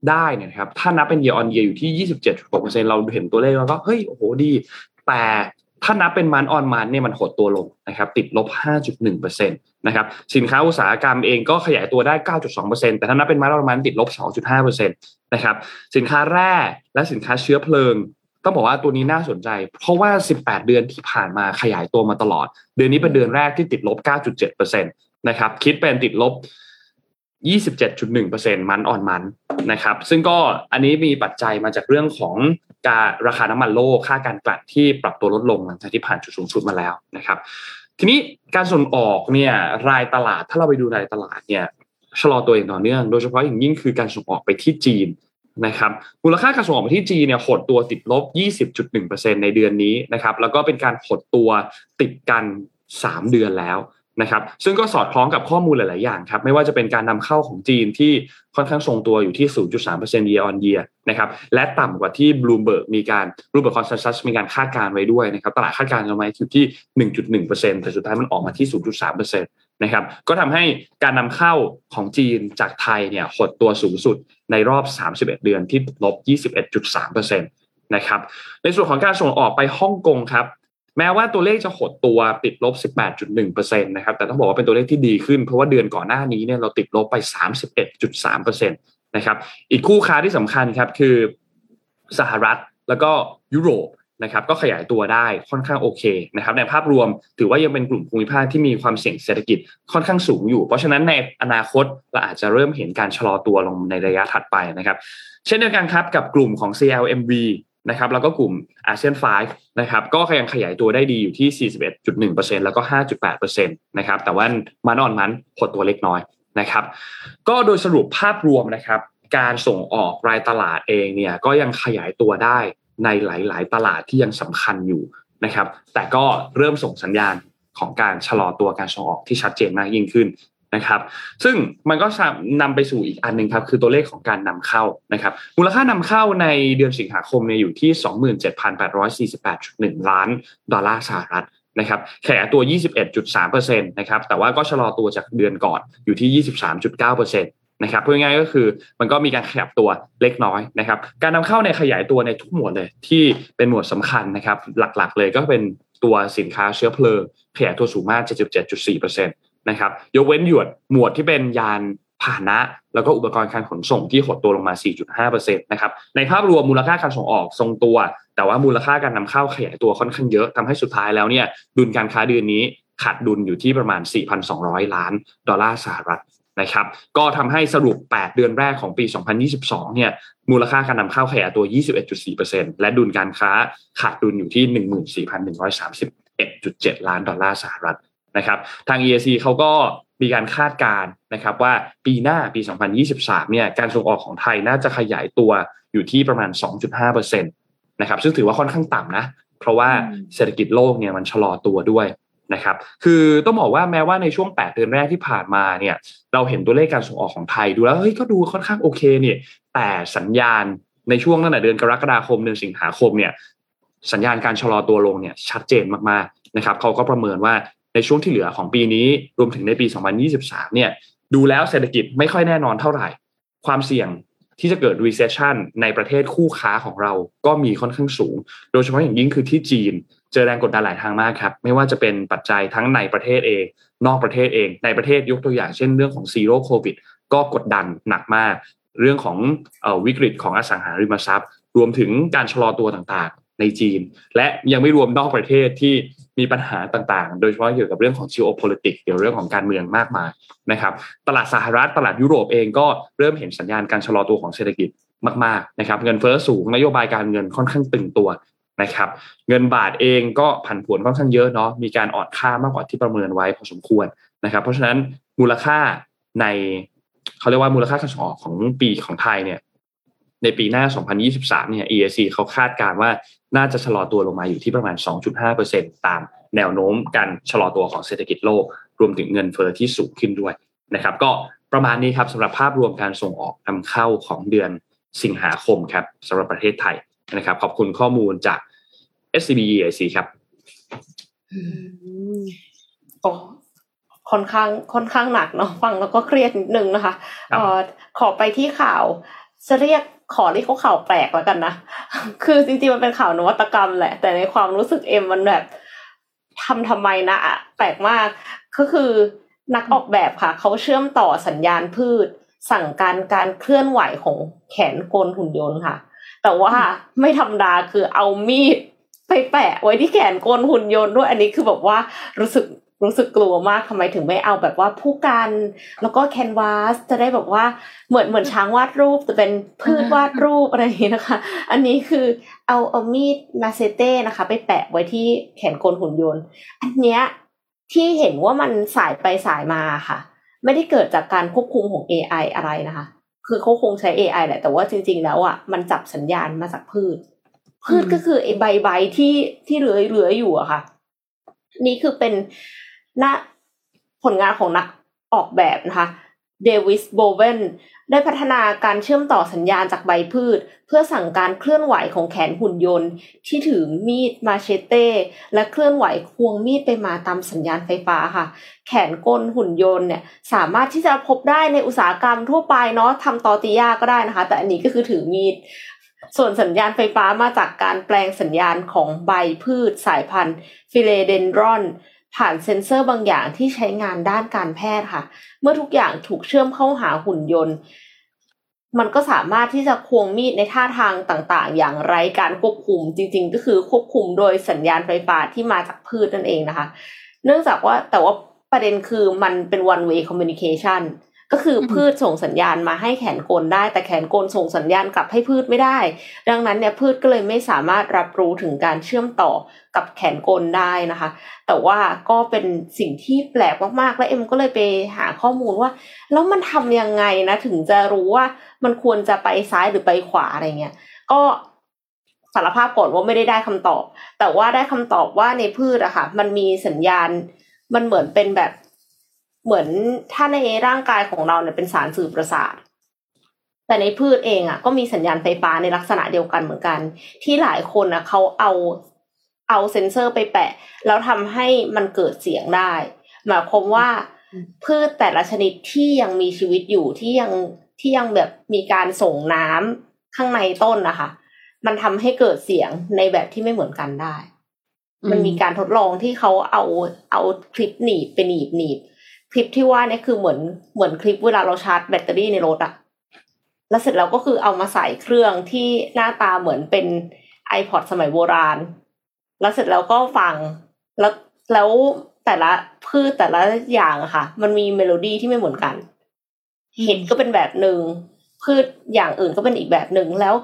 ได้เนี่ยนะครับ ถ้านับเป็น year on year อยู่ที่ 27.6%เราเห็นตัวเลขแล้วก็เฮ้ยโอ้โหดี แต่ถ้านับเป็นมันออนมันเนี่ยมันหดตัวลงนะครับ ติดลบ 5.1%นะครับสินค้าอุตสาหกรรมเองก็ขยายตัวได้ 9.2%แต่ถ้านับเป็นมันออนมันติดลบ 2.5%นะครับสินค้าแร่และสินค้าเชื้อเพลิง ต้องบอกว่าตัวนี้น่าสนใจ เพราะว่า 18 เดือนที่ผ่านมาขยายตัวมาตลอด เดือนนี้เป็นเดือนแรกที่ติดลบ 9.7%นะครับ คิดเป็นติดลบ 27.1%มันออนมันนะครับ ซึ่งก็อันนี้มีปัจจัยมาจากเรื่องของการราคาน้ำมันโลกค่าการกลั่นที่ปรับตัวลดลงหลังจากที่ผ่านจุดสูงสุดมาแล้วนะครับ ทีนี้การส่งออกเนี่ยรายตลาดถ้าเราไปดูรายตลาดเนี่ยชะลอตัวอย่างต่อเนื่อง โดยเฉพาะอย่างยิ่งคือการส่งออกไปที่จีน นะครับมูลค่าการส่งออกไปที่จีนเนี่ยหดตัวติดลบ 20.1%ในเดือนนี้นะครับแล้วก็เป็นการหดตัวติดกัน 3 เดือนแล้วนะครับซึ่งก็สอดคล้องกับข้อมูลหลาย ๆ อย่างครับไม่ว่าจะเป็นการนำเข้าของจีนที่ค่อนข้างทรงตัวอยู่ที่ 0.3% year on year นะครับและต่ำกว่าที่ Bloomberg มีการ Bloomberg Consensus มีการคาดการไว้ด้วยนะครับตลาดคาดการณ์เอาไว้อยู่ที่ 1.1%แต่สุดท้ายมันออกมาที่ 0.3%นะครับก็ทำให้การนำเข้าของจีนจากไทยเนี่ยหดตัวสูงสุด ในรอบ 31 เดือนที่ลบ 21.3%นะครับ ในส่วนของการส่งออกไปฮ่องกงครับ แม้ว่าตัวเลขจะหดตัวติดลบ 18.1%นะครับ แต่ต้องบอกว่าเป็นตัวเลขที่ดีขึ้น เพราะว่าเดือนก่อนหน้านี้เนี่ยเราติดลบไป 31.3%นะครับ อีกคู่ค้าที่สำคัญครับคือสหรัฐแล้วก็ยุโรป นะครับก็ขยายตัวได้ค่อนข้างโอเคนะครับในภาพรวมถือว่ายังเป็นกลุ่มภูมิภาคที่มีความเสี่ยงเศรษฐกิจค่อนข้างสูงอยู่ เพราะฉะนั้นในอนาคตเราอาจจะเริ่มเห็นการชะลอตัวลงในระยะถัดไปนะครับ เช่นเดียวกันครับกับกลุ่มของ CLMV นะครับแล้วก็กลุ่มอาเซียน5นะครับก็ยังขยายตัวได้ดีอยู่ที่ 41.1%แล้วก็ 5.8%นะครับแต่ว่ามันอ่อนมันหดตัวเล็กน้อยนะครับก็โดยสรุปภาพรวมนะครับการส่งออกรายตลาดเองเนี่ยก็ยังขยายตัวได้ ในหลาย ๆ ตลาดที่ยังสำคัญอยู่นะครับ แต่ก็เริ่มส่งสัญญาณของการชะลอตัวการส่งออกที่ชัดเจนมากยิ่งขึ้นนะครับ ซึ่งมันก็นำไปสู่อีกอันหนึ่งครับ คือตัวเลขของการนำเข้านะครับ มูลค่านำเข้าในเดือนสิงหาคมเนี่ยอยู่ที่ 27,848.1 ล้านดอลลาร์สหรัฐนะครับแขยายตัว 21.3%นะครับ แต่ว่าก็ชะลอตัวจากเดือนก่อนอยู่ที่ 23.9%น นะครับพูดง่ายก็คือมันก็มีการขยับตัวเล็กน้อยนะครับ การนำเข้าในขยายตัวในทุกหมวดเลยที่เป็นหมวดสำคัญนะครับ หลักๆ เลยก็เป็นตัวสินค้าเชื้อเพลิงขยายตัวสูงมาก 77.4%นะครับยกเว้นหยวดหมวดที่เป็นยานพาหนะ แล้วก็อุปกรณ์การขนส่งที่หดตัวลงมา 4.5%นะครับในภาพรวมมูลค่าการส่งออกทรงตัว แต่ว่ามูลค่าการนำเข้าขยายตัวค่อนข้างเยอะทำให้สุดท้ายแล้วเนี่ยดุลการค้าเดือนนี้ขาดดุลอยู่ที่ประมาณ 4,200 ล้านดอลลาร์สหรัฐ นะครับก็ทำให้สรุป 8 เดือนแรกของปี 2022 เนี่ยมูลค่าการนำเข้าขยายตัว 21.4%และดุลการค้าขาดดุลอยู่ที่ 14,131.7 ล้านดอลลาร์สหรัฐนะครับทาง EAC เขาก็มีการคาดการณ์นะครับว่าปีหน้าปี 2023 เนี่ยการส่งออกของไทยน่าจะขยายตัวอยู่ที่ประมาณ 2.5%นะครับซึ่งถือว่าค่อนข้างต่ำนะ เพราะว่าเศรษฐกิจโลกเนี่ยมันชะลอตัวด้วย นะครับ คือต้องบอกว่าแม้ว่าในช่วง 8 เดือนแรกที่ผ่านมาเนี่ย เราเห็นตัวเลขการส่งออกของไทยดูแล้วเฮ้ยก็ดูค่อนข้างโอเคเนี่ย แต่สัญญาณในช่วงตั้งแต่เดือนกรกฎาคมเดือนสิงหาคมเนี่ย สัญญาณการชะลอตัวลงเนี่ยชัดเจนมากๆนะครับเขาก็ประเมินว่าในช่วงที่เหลือของปีนี้รวมถึงในปี 2023 เนี่ย ดูแล้วเศรษฐกิจไม่ค่อยแน่นอนเท่าไหร่ ความเสี่ยงที่จะเกิด recession ในประเทศคู่ค้าของเราก็มีค่อนข้างสูง โดยเฉพาะอย่างยิ่งคือที่จีน เจอแรงกดดันหลายทางมากครับ ไม่ว่าจะเป็นปัจจัยทั้งในประเทศเอง นอกประเทศเอง ในประเทศยกตัวอย่างเช่นเรื่องของซีโร่โควิดก็กดดันหนักมาก เรื่องของวิกฤตของอสังหาริมทรัพย์ รวมถึงการชะลอตัวต่างๆ ในจีน และยังไม่รวมนอกประเทศที่มีปัญหาต่างๆ โดยเฉพาะเกี่ยวกับเรื่องของ geopolitics เกี่ยวเรื่องของการเมืองมากมายนะครับ ตลาดสหรัฐตลาดยุโรปเองก็เริ่มเห็นสัญญาณการชะลอตัวของเศรษฐกิจมากๆนะครับ เงินเฟ้อสูงนโยบายการเงินค่อนข้างตึงตัว นะครับเงินบาทเองก็ผันผวนค่อนข้างเยอะเนาะมีการอ่อนค่ามากกว่าที่ประเมินไว้พอสมควรนะครับ เพราะฉะนั้นมูลค่าในเขาเรียกว่ามูลค่าการส่งออกของปีของไทยเนี่ยในปีหน้า 2023 เนี่ย EAC เขาคาดการว่าน่าจะชะลอตัวลงมาอยู่ที่ประมาณ 2.5%ตามแนวโน้มการชะลอตัวของเศรษฐกิจโลก รวมถึงเงินเฟอ้อที่สูงขึ้นด้วยนะครับ ก็ประมาณนี้ครับสำหรับภาพรวมการส่งออกนำเข้าของเดือนสิงหาคมครับสำหรับประเทศไทย นะครับ ขอบคุณข้อมูลจาก SCB EIC ครับโอ้ค่อนข้างค่อนข้างหนักเนาะฟังแล้วก็เครียดนิดนึงนะคะออขอไปที่ข่าวจะเรียกขอเรียกเขาข่าวแปลกแล้วกันนะ คือจริงๆมันเป็นข่าวนวัตกรรมแหละ แต่ในความรู้สึกเอ็มมันแบบทำทำไมนะอะแปลกมากก็คือนักออกแบบค่ะ เขาเชื่อมต่อสัญญาณพืช สั่งการการเคลื่อนไหวของแขนกลหุ่นยนต์ค่ะ แต่ว่าไม่ธรรมดาคือเอามีดไปแปะไว้ที่แขนกลหุ่นยนต์ด้วยอันนี้คือแบบว่ารู้สึกรู้สึกกลัวมากทำไมถึงไม่เอาแบบว่าผู้กันแล้วก็แคนวาสจะได้แบบว่าเหมือนเหมือนช้างวาดรูปจะเป็นพืชวาดรูปอะไรอย่างนี้นะคะ อันนี้คือเอาเอามีดมาเซเต้นะคะ ไปแปะไว้ที่แขนกลหุ่นยนต์ อันเนี้ยที่เห็นว่ามันสายไปสายมาค่ะ ไม่ได้เกิดจากการควบคุมของ AI อะไรนะคะ คือเขาคงใช้ AI แหละ แต่ว่าจริง ๆ แล้วอะมันจับสัญญาณมาจากพืช พืชก็คือไอ้ใบใบที่ที่เหลือเหลืออยู่อะค่ะ นี่คือเป็นณผลงานของนักออกแบบนะคะ เดวิสโบเวนได้พัฒนาการเชื่อมต่อสัญญาณจากใบพืช เพื่อสั่งการเคลื่อนไหวของแขนหุ่นยนต์ ที่ถือมีดมาเชเต้ และเคลื่อนไหวควงมีดไปมาตามสัญญาณไฟฟ้าค่ะ แขนกลหุ่นยนต์เนี่ยสามารถที่จะพบได้ในอุตสาหกรรมทั่วไปเนาะทำตอติยาก็ได้นะคะ แต่อันนี้ก็คือถือมีด ส่วนสัญญาณไฟฟ้ามาจากการแปลงสัญญาณของใบพืชสายพันธุ์ฟิเลเดนดรอน ผ่านเซ็นเซอร์บางอย่างที่ใช้งานด้านการแพทย์ค่ะ เมื่อทุกอย่างถูกเชื่อมเข้าหาหุ่นยนต์ มันก็สามารถที่จะควงมีดในท่าทางต่างๆ อย่างไร้การควบคุมจริง ๆ ก็คือควบคุมโดยสัญญาณไฟฟ้าที่มาจากพืชนั่นเองนะคะ เนื่องจากว่าแต่ว่าประเด็นคือมันเป็น one way communication ก็คือพืชส่งสัญญาณมาให้แขนกลได้ แต่แขนกลส่งสัญญาณกลับให้พืชไม่ได้ ดังนั้นเนี่ยพืชก็เลยไม่สามารถรับรู้ถึงการเชื่อมต่อกับแขนกลได้นะคะ แต่ว่าก็เป็นสิ่งที่แปลกมากๆ และเอ็มก็เลยไปหาข้อมูลว่า แล้วมันทำยังไงนะถึงจะรู้ว่ามันควรจะไปซ้ายหรือไปขวาอะไรเงี้ยก็สารภาพก่อนว่าไม่ได้ได้คำตอบ แต่ว่าได้คำตอบว่าในพืชอะค่ะ มันมีสัญญาณ มันเหมือนเป็นแบบ เหมือนถ้าในร่างกายของเราเนี่ยเป็นสารสื่อประสาท แต่ในพืชเองอะก็มีสัญญาณไฟฟ้าในลักษณะเดียวกันเหมือนกัน ที่หลายคนอะเขาเอาเอาเซ็นเซอร์ไปแปะ แล้วทำให้มันเกิดเสียงได้หมายความว่าพืชแต่ละชนิดที่ยังมีชีวิตอยู่ที่ยังที่ยังแบบมีการส่งน้ำข้างในต้นนะคะมันทำให้เกิดเสียงในแบบที่ไม่เหมือนกันได้ มันมีการทดลองที่เขาเอาเอาคลิปหนีบไปหนีบหนีบ คลิปที่ว่าเนี่ยคือเหมือนเหมือนคลิปเวลาเราชาร์จแบตเตอรี่ในรถอะแล้วเสร็จแล้วก็คือเอามาใส่เครื่องที่หน้าตาเหมือนเป็น iPod สมัยโบราณ แล้วเสร็จแล้วก็ฟัง แล้วแล้วแต่ละพืชแต่ละอย่างอะค่ะ มันมีเมโลดี้ที่ไม่เหมือนกัน เห็ดก็เป็นแบบหนึ่งพืชอย่างอื่นก็เป็นอีกแบบหนึ่งแล้ว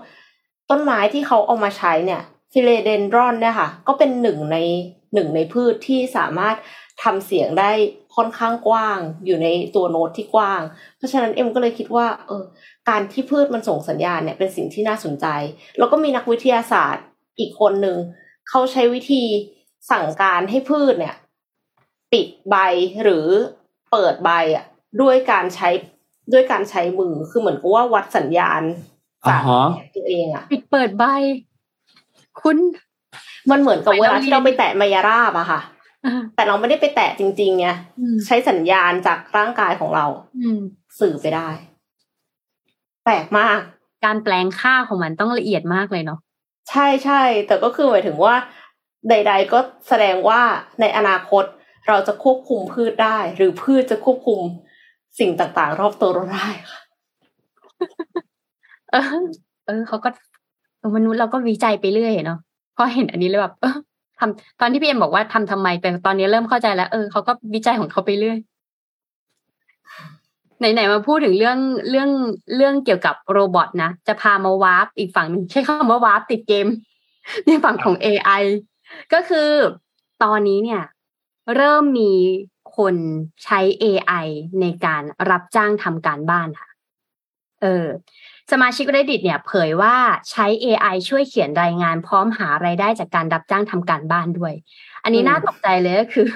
ต้นไม้ที่เขาเอามาใช้เนี่ยฟิเลเดนดรอนเนี่ยค่ะ ก็เป็นหนึ่งในหนึ่งในพืชที่สามารถทำเสียงได้ ค่อนข้างกว้างอยู่ในตัวโน้ตที่กว้าง เพราะฉะนั้นเอ็มก็เลยคิดว่าเออการที่พืชมันส่งสัญญาณเนี่ยเป็นสิ่งที่น่าสนใจ แล้วก็มีนักวิทยาศาสตร์อีกคนหนึ่งเขาใช้วิธีสั่งการให้พืชเนี่ย ปิดใบหรือเปิดใบอะด้วยการใช้ด้วยการใช้มือคือเหมือนกับว่าวัดสัญญาณจากตัวเองอะปิดเปิดใบ คุณ มันเหมือนกับเวลาที่เราไปแตะมายาราบอะค่ะ แต่เราไม่ได้ไปแตะจริงๆไงใช้สัญญาณจากร่างกายของเราสื่อไปได้ แปลกมาก การแปลงค่าของมันต้องละเอียดมากเลยเนาะใช่ใช่แต่ก็คือหมายถึงว่า ใด ๆ ก็แสดงว่าในอนาคตเราจะควบคุมพืชได้ หรือพืชจะควบคุมสิ่งต่างๆ รอบตัวเราได้ค่ะเออ เออเขาก็มนุษย์เราก็วิจัยไปเรื่อยเนาะพอเห็นอันนี้เลยแบบเออ ทำตอนที่พี่เอ็มบอกว่าทำทำไมแต่ตอนนี้เริ่มเข้าใจแล้ว เออเขาก็วิจัยของเขาไปเรื่อยไหนๆมาพูดถึงเรื่องเรื่องเรื่องเกี่ยวกับ robot นะจะพามา warp อีกฝั่งนึงใช้คำว่า warp ติดเกม ในฝั่งของ AI ก็คือตอนนี้เนี่ย เริ่มมีคนใช้ AI ในการรับจ้างทำการบ้านค่ะ เออ สมาชิก Reddit เนี่ยเผยว่าใช้ AI ช่วยเขียนรายงานพร้อมหารายได้จากการรับจ้างทำการบ้านด้วย อันนี้น่าตกใจเลยก็คือ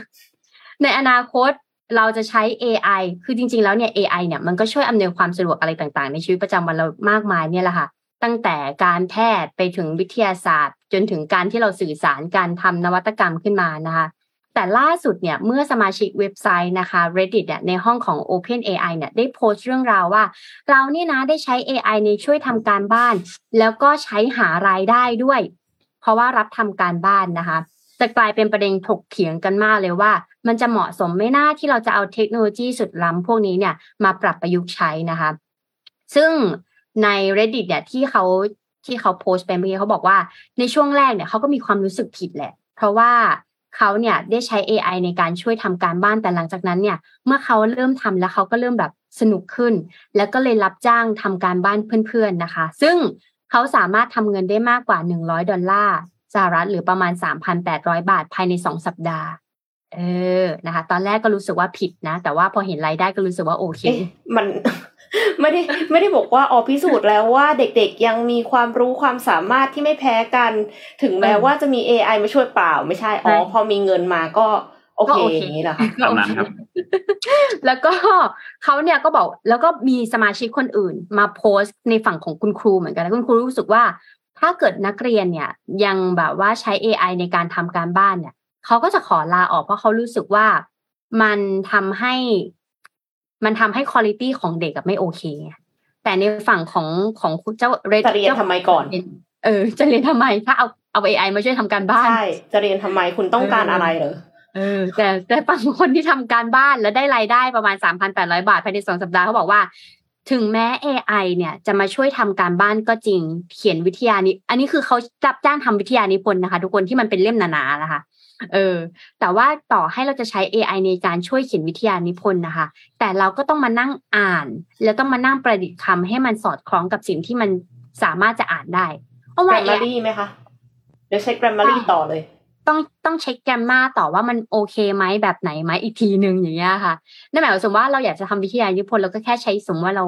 ในอนาคตเราจะใช้ AI คือจริง ๆ แล้วเนี่ย AI เนี่ยมันก็ช่วยอำนวยความสะดวกอะไรต่างๆ ในชีวิตประจำวันเรามากมายเนี่ยแหละค่ะ ตั้งแต่การแพทย์ไปถึงวิทยาศาสตร์ จนถึงการที่เราสื่อสารการทำนวัตกรรมขึ้นมานะคะ แต่ล่าสุดเนี่ยเมื่อสมาชิกเว็บไซต์นะคะ Reddit เนี่ยในห้องของ Open AI เนี่ยได้โพสต์เรื่องราวว่า เรานี่นะได้ใช้ AI ในช่วยทำการบ้าน แล้วก็ใช้หารายได้ด้วย เพราะว่ารับทำการบ้านนะคะจะกลายเป็นประเด็นถกเถียงกันมากเลยว่า มันจะเหมาะสมไม่น่าที่เราจะเอาเทคโนโลยีสุดล้ำพวกนี้เนี่ยมาปรับประยุกต์ใช้นะคะ ซึ่งใน reddit เนี่ยที่เขาที่เขาโพสต์ไปเมื่อกี้เขาบอกว่าในช่วงแรกเนี่ยเขาก็มีความรู้สึกผิดแหละ เพราะว่า เขาเนี่ยได้ใช้ AI ในการช่วยทำการบ้านแต่หลังจากนั้นเนี่ย เมื่อเขาเริ่มทำแล้วเขาก็เริ่มแบบสนุกขึ้น แล้วก็เลยรับจ้างทำการบ้านเพื่อนๆนะคะ ซึ่งเขาสามารถทำเงินได้มากกว่า 100 ดอลลาร์สหรัฐหรือประมาณ 3,800 บาทภายใน 2 สัปดาห์ เออนะคะ ตอนแรกก็รู้สึกว่าผิดนะ แต่ว่าพอเห็นรายได้ก็รู้สึกว่าโอเค มันไม่ได้ไม่ได้บอกว่าอ๋อพิสูจน์แล้วว่าเด็กๆยังมีความรู้ความสามารถที่ไม่แพ้กัน ถึงแม้ว่าจะมี AI มาช่วยเปล่า ไม่ใช่อ๋อพอมีเงินมาก็โอเคอย่างนี้แหละค่ะตามนั้นครับ แล้วก็เขาเนี่ยก็บอกแล้วก็มีสมาชิกคนอื่น มาโพสต์ในฝั่งของคุณครูเหมือนกันคุณครูรู้สึกว่า ถ้าเกิดนักเรียนเนี่ย ยังแบบว่าใช้ AI ในการทำการบ้านเนี่ย เขาก็จะขอลาออกเพราะเขารู้สึกว่ามันทำให้ มันทำให้คุณภาพของเด็กไม่โอเค แต่ในฝั่งของของเจ้าเรจะเรียนทำไมก่อน เออ จะเรียนทำไมถ้าเอาเอาเอไอมาช่วยทำการบ้านใช่จะเรียนทำไมคุณต้องการอะไรเหรอเออแต่แต่ฝั่งคนที่ทำการบ้านแล้วได้รายได้ประมาณสามพันแปดร้อยบาทภายในสองสัปดาห์เขาบอกว่า ถึงแม้ AI เนี่ยจะมาช่วยทำการบ้านก็จริง เขียนวิทยานิอันนี้คือเขาจับจ้างทำวิทยานิพนธ์นะคะ ทุกคนที่มันเป็นเล่มหนาๆนะคะ เออ แต่ว่าต่อให้เราจะใช้ AI ในการช่วยเขียนวิทยานิพนธ์นะคะ แต่เราก็ต้องมานั่งอ่าน แล้วต้องมานั่งประดิษฐ์คำให้มันสอดคล้องกับสิ่งที่มันสามารถจะอ่านได้เพราะว่า grammar ไหมคะเดี๋ยวเช็ค grammar ต่อเลย ต้องต้องเช็คแกรมมาต่อว่ามันโอเคไหมแบบไหนไหมอีกทีหนึ่งอย่างเงี้ยค่ะนั่นหมายความว่าเราอยากจะทำวิทยานิพนธ์เราก็แค่ใช้สมมติว่าเรา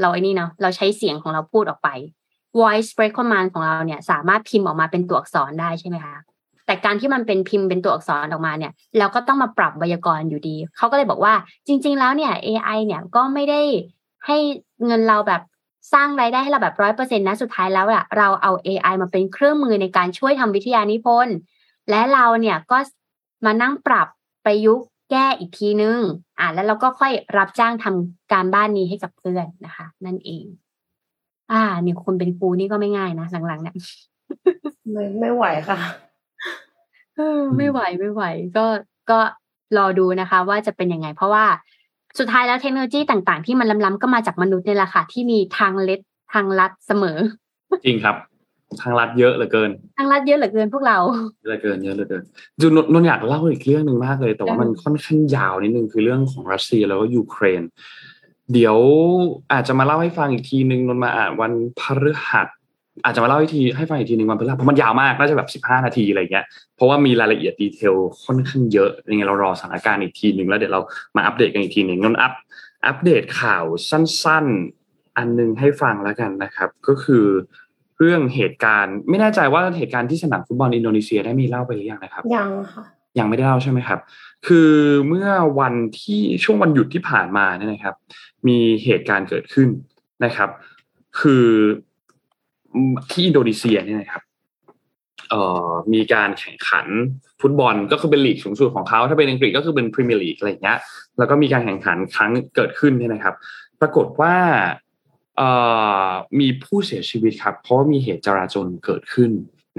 เราไอ้นี่เนาะเราใช้เสียงของเราพูดออกไป voice break command ของเราเนี่ย สามารถพิมพ์ออกมาเป็นตัวอักษรได้ใช่ไหมคะ แต่การที่มันเป็นพิมพ์เป็นตัวอักษรออกมาเนี่ยเราก็ต้องมาปรับไวยากรณ์อยู่ดี เขาก็เลยบอกว่าจริง ๆ แล้วเนี่ย AI เนี่ยก็ไม่ได้ให้เงินเราแบบสร้างรายได้ให้เราแบบร้อยเปอร์เซ็นต์นะสุดท้ายแล้วอะเราเอา AI มาเป็นเครื่องมือในการช่วยทำวิทยานิพนธ์และเราเนี่ยก็มานั่งปรับประยุกต์แก้อีกทีนึง อ่าแล้วเราก็ค่อยรับจ้างทำการบ้านนี้ให้กับเพื่อนนะคะ นั่นเอง อ่า นี่คนเป็นครูนี่ก็ไม่ง่ายนะหลังๆเนี่ยไม่ไม่ไหวค่ะ ไม่ไหวไม่ไหว ก็ก็รอดูนะคะ ว่าจะเป็นยังไง เพราะว่าสุดท้ายแล้วเทคโนโลยีต่างๆ ที่มันล้ำๆก็มาจากมนุษย์นี่แหละค่ะที่มีทางเล็ดทางลัดเสมอ จริงครับ ทางลัดเยอะเหลือเกิน ทางลัดเยอะเหลือเกินพวกเราเยอะเหลือเกินเยอะเหลือเกินจูนนนอยากเล่าอีกเรื่องหนึ่งมากเลย แต่ว่ามันค่อนข้างยาวนิดนึงคือเรื่องของรัสเซียแล้วก็ยูเครน เดี๋ยวอาจจะมาเล่าให้ฟังอีกทีนึงนนมาอ่านวันพฤหัส อาจจะมาเล่าให้ทีให้ฟังอีกทีหนึ่งวันพฤหัสเพราะมันยาวมากน่าจะแบบสิบห้านาทีอะไรเงี้ยเพราะว่ามีรายละเอียดดีเทลค่อนข้างเยอะยังไงเรารอสถานการณ์อีกทีหนึ่งแล้วเดี๋ยวเรามาอัปเดตกันอีกทีหนึ่งนนอัปอัปเดตข่าวสั้น ๆ อันนึงให้ฟังแล้วกันนะครับ ก็คือเรื่องเหตุการณ์ ไม่แน่ใจว่าเหตุการณ์ที่สนามฟุตบอลอินโดนีเซียได้มีเล่าไปหรือยังนะครับ ยังค่ะยังไม่ได้เล่าใช่ไหมครับ คือเมื่อวันที่ช่วงวันหยุดที่ผ่านมาเนี่ยนะครับ มีเหตุการณ์เกิดขึ้นนะครับ คือ ที่อินโดนีเซียเนี่ยนะครับเอ่อมีการแข่งขันฟุตบอลก็คือเป็นลีกสูงสุดของเขาถ้าเป็นอังกฤษก็คือเป็นพรีเมียร์ลีกอะไรเงี้ยแล้วก็มีการแข่งขันครั้งเกิดขึ้นเนี่ยนะครับ ปรากฏว่าเอ่อมีผู้เสียชีวิตครับ เพราะมีเหตุจราจรเกิดขึ้น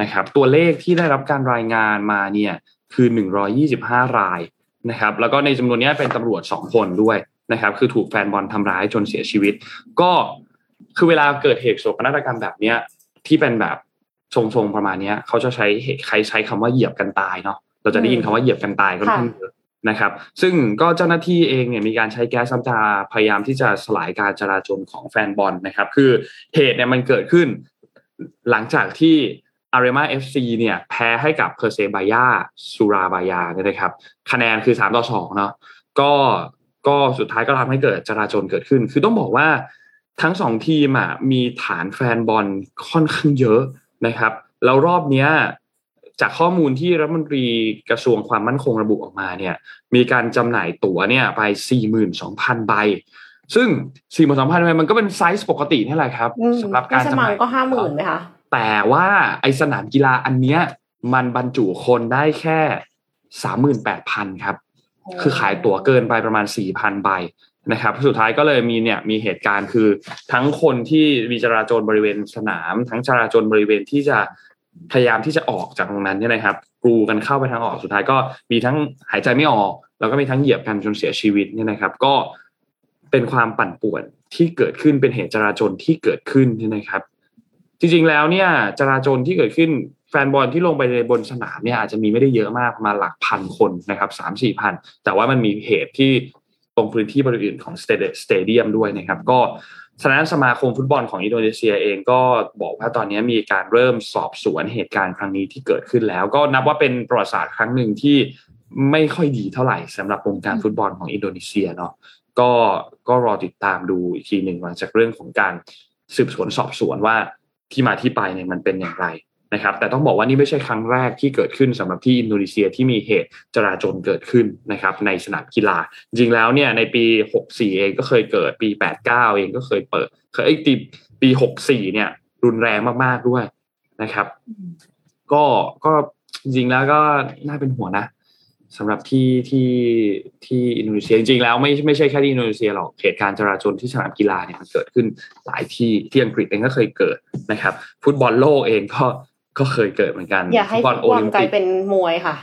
นะครับ ตัวเลขที่ได้รับการรายงานมาเนี่ยคือ 125 รายนะครับ แล้วก็ในจำนวนนี้เป็นตำรวจ 2 คนด้วยนะครับ คือถูกแฟนบอลทำร้ายจนเสียชีวิต ก็ คือเวลาเกิดเหตุโศกนาฏกรรมแบบเนี้ยที่เป็นแบบทรงๆประมาณนี้เขาจะใช้ใครใช้คำว่าเหยียบกันตายเนาะเราจะได้ยินคำว่าเหยียบกันตายค่อนข้างเยอะนะครับ ซึ่งก็เจ้าหน้าที่เองเนี่ยมีการใช้แก๊สน้ำตาพยายามที่จะสลายการจลาจลของแฟนบอลนะครับ คือเหตุเนี่ยมันเกิดขึ้น หลังจากที่ Arema FC เนี่ยแพ้ให้กับ Persebaya Surabaya เนี่ยนะครับ คะแนนคือสามต่อสองเนาะก็ก็สุดท้ายก็ทำให้เกิดจลาจลเกิดขึ้น คือต้องบอกว่า ทั้งสองทีมอะมีฐานแฟนบอลค่อนข้างเยอะนะครับ แล้วรอบเนี้ยจากข้อมูลที่รัฐมนตรีกระทรวงความมั่นคงระบุออกมาเนี่ย มีการจำหน่ายตั๋วเนี่ยไป 42,000 ใบ ซึ่ง 42,000 ใบมันก็เป็นไซส์ปกตินี่แหละครับสำหรับการจำหน่ายก็ห้าหมื่นไหมคะแต่ว่าไอสนามกีฬาอันเนี้ยมันบรรจุคนได้แค่ 38,000 ครับ คือขายตั๋วเกินไปประมาณ 4,000 ใบ นะครับสุดท้ายก็เลยมีเนี่ยมีเหตุการณ์คือทั้งคนที่มีจราจรบริเวณสนาม ทั้งจราจรบริเวณที่จะพยายามที่จะออกจากตรงนั้นเนี่ยนะครับกรูกันเข้าไปทางออกสุดท้ายก็มีทั้งหายใจไม่ออก แล้วก็มีทั้งเหยียบกันจนเสียชีวิตเนี่ยนะครับ ก็เป็นความปั่นป่วนที่เกิดขึ้นเป็นเหตุจราจรที่เกิดขึ้นเนี่ยนะครับ จริงๆแล้วเนี่ยจราจรที่เกิดขึ้นแฟนบอลที่ลงไปในบนสนามเนี่ยอาจจะมีไม่ได้เยอะมากประมาณหลักพันคนนะครับสามสี่พันแต่ว่ามันมีเหตุที่ รงพื้นที่บริเวณของ stadium ด้วยนะครับ ก็ฉะนั้นสมาคมฟุตบอลของอินโดนีเซียเองก็บอกว่าตอนนี้มีการเริ่มสอบสวนเหตุการณ์ครั้งนี้ที่เกิดขึ้นแล้ว ก็นับว่าเป็นประวัติศาสตร์ครั้งหนึ่งที่ไม่ค่อยดีเท่าไหร่สำหรับวงการฟุตบอลของอินโดนีเซียเนาะก็ก็รอติดตามดูอีกทีหนึ่งหลังจากเรื่องของการสืบสวนสอบสวนว่าที่มาที่ไปเนี่ยมันเป็นอย่างไร นะครับแต่ต้องบอกว่านี่ไม่ใช่ครั้งแรกที่เกิดขึ้นสำหรับที่อินโดนีเซียที่มีเหตุจราจนเกิดขึ้นนะครับในสนามกีฬา จริงแล้วเนี่ยในปี 64 เองก็เคยเกิดปี 89 เองก็เคยเปิดเคยปีปี 64 เนี่ย รุนแรงมากๆด้วยนะครับ ก็ก็จริงแล้วก็น่าเป็นห่วงนะสำหรับที่ที่ที่อินโดนีเซียจริงๆแล้วไม่ไม่ใช่แค่ที่อินโดนีเซียหรอกเหตุการณ์จราจนที่สนามกีฬาเนี่ยมันเกิดขึ้นหลายที่ที่อังกฤษเองก็เคยเกิดนะครับ ฟุตบอลโลกเองก็ ก็เคยเกิดเหมือนกันอย่าให้ฟุตบอลฟุตโอบอลโอลิมปิกกลายเป็นมวยค่ะ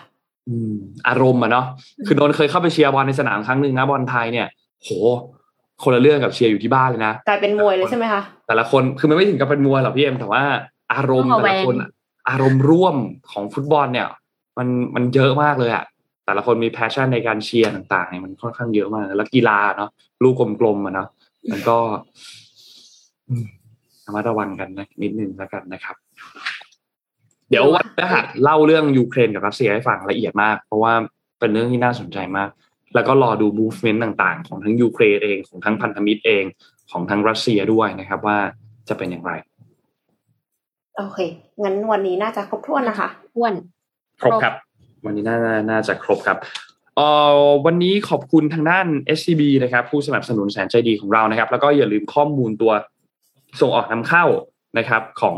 อืม อารมณ์อะเนาะคือโดนเคยเข้าไปเชียร์บอลในสนามครั้งหนึ่งนะบอลไทยเนี่ย โห คนละเรื่องกับเชียร์อยู่ที่บ้านเลยนะกลายเป็นมวยเลยใช่ไหมคะแต่ละคนคือมันไม่ถึงกับเป็นมวยหรอกพี่เอ็มแต่ว่า อารมณ์ต้องระแวง แต่ละคนอะอารมณ์ร่วมของฟุตบอลเนี่ย มันมันเยอะมากเลยอะแต่ละคนมี passion ในการเชียร์ต่างๆเนี่ยมันค่อนข้างเยอะมากแล้วกีฬาเนาะลูกกลมๆอะเนาะมันก็อืมระมัดระวังกันนะนิดนึงแล้วกันนะครับ เดี๋ยววันพฤหัสเล่าเรื่องยูเครนกับรัสเซียให้ฟังละเอียดมาก เพราะว่าเป็นเรื่องที่น่าสนใจมาก แล้วก็รอดู movement ต่างๆ ของทั้งยูเครนเองของทั้งพันธมิตรเองของทั้งรัสเซียด้วยนะครับ ว่าจะเป็นอย่างไร โอเค งั้นวันนี้น่าจะครบถ้วนนะคะอ้วน ครบครับ วันนี้น่าน่าจะครบครับเอ่อวันนี้ขอบคุณทางด้าน SCB นะครับ ผู้สนับสนุนแสนใจดีของเรานะครับ แล้วก็อย่าลืมข้อมูลตัวส่งออกนำเข้านะครับ ของ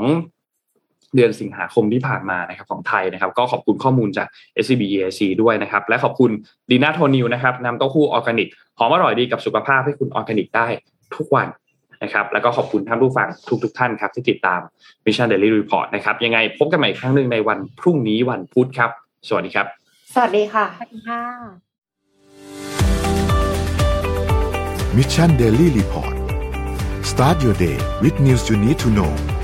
เดือนสิงหาคมที่ผ่านมานะครับของไทยนะครับ ก็ขอบคุณข้อมูลจาก SCB EIC ด้วยนะครับ และขอบคุณดีน่าโทนิวนะครับน้ำเต้าหู้ออร์แกนิกหอมอร่อยดีกับสุขภาพให้คุณออร์แกนิกได้ทุกวันนะครับ แล้วก็ขอบคุณท่านผู้ฟังทุกๆท่านครับ ที่ติดตาม Mission Daily Report นะครับ ยังไงพบกันใหม่อีกครั้งหนึ่งในวันพรุ่งนี้วันพุธครับ สวัสดีครับ สวัสดีค่ะสวัสดีค่ะ Mission Daily Report start your day with news you need to know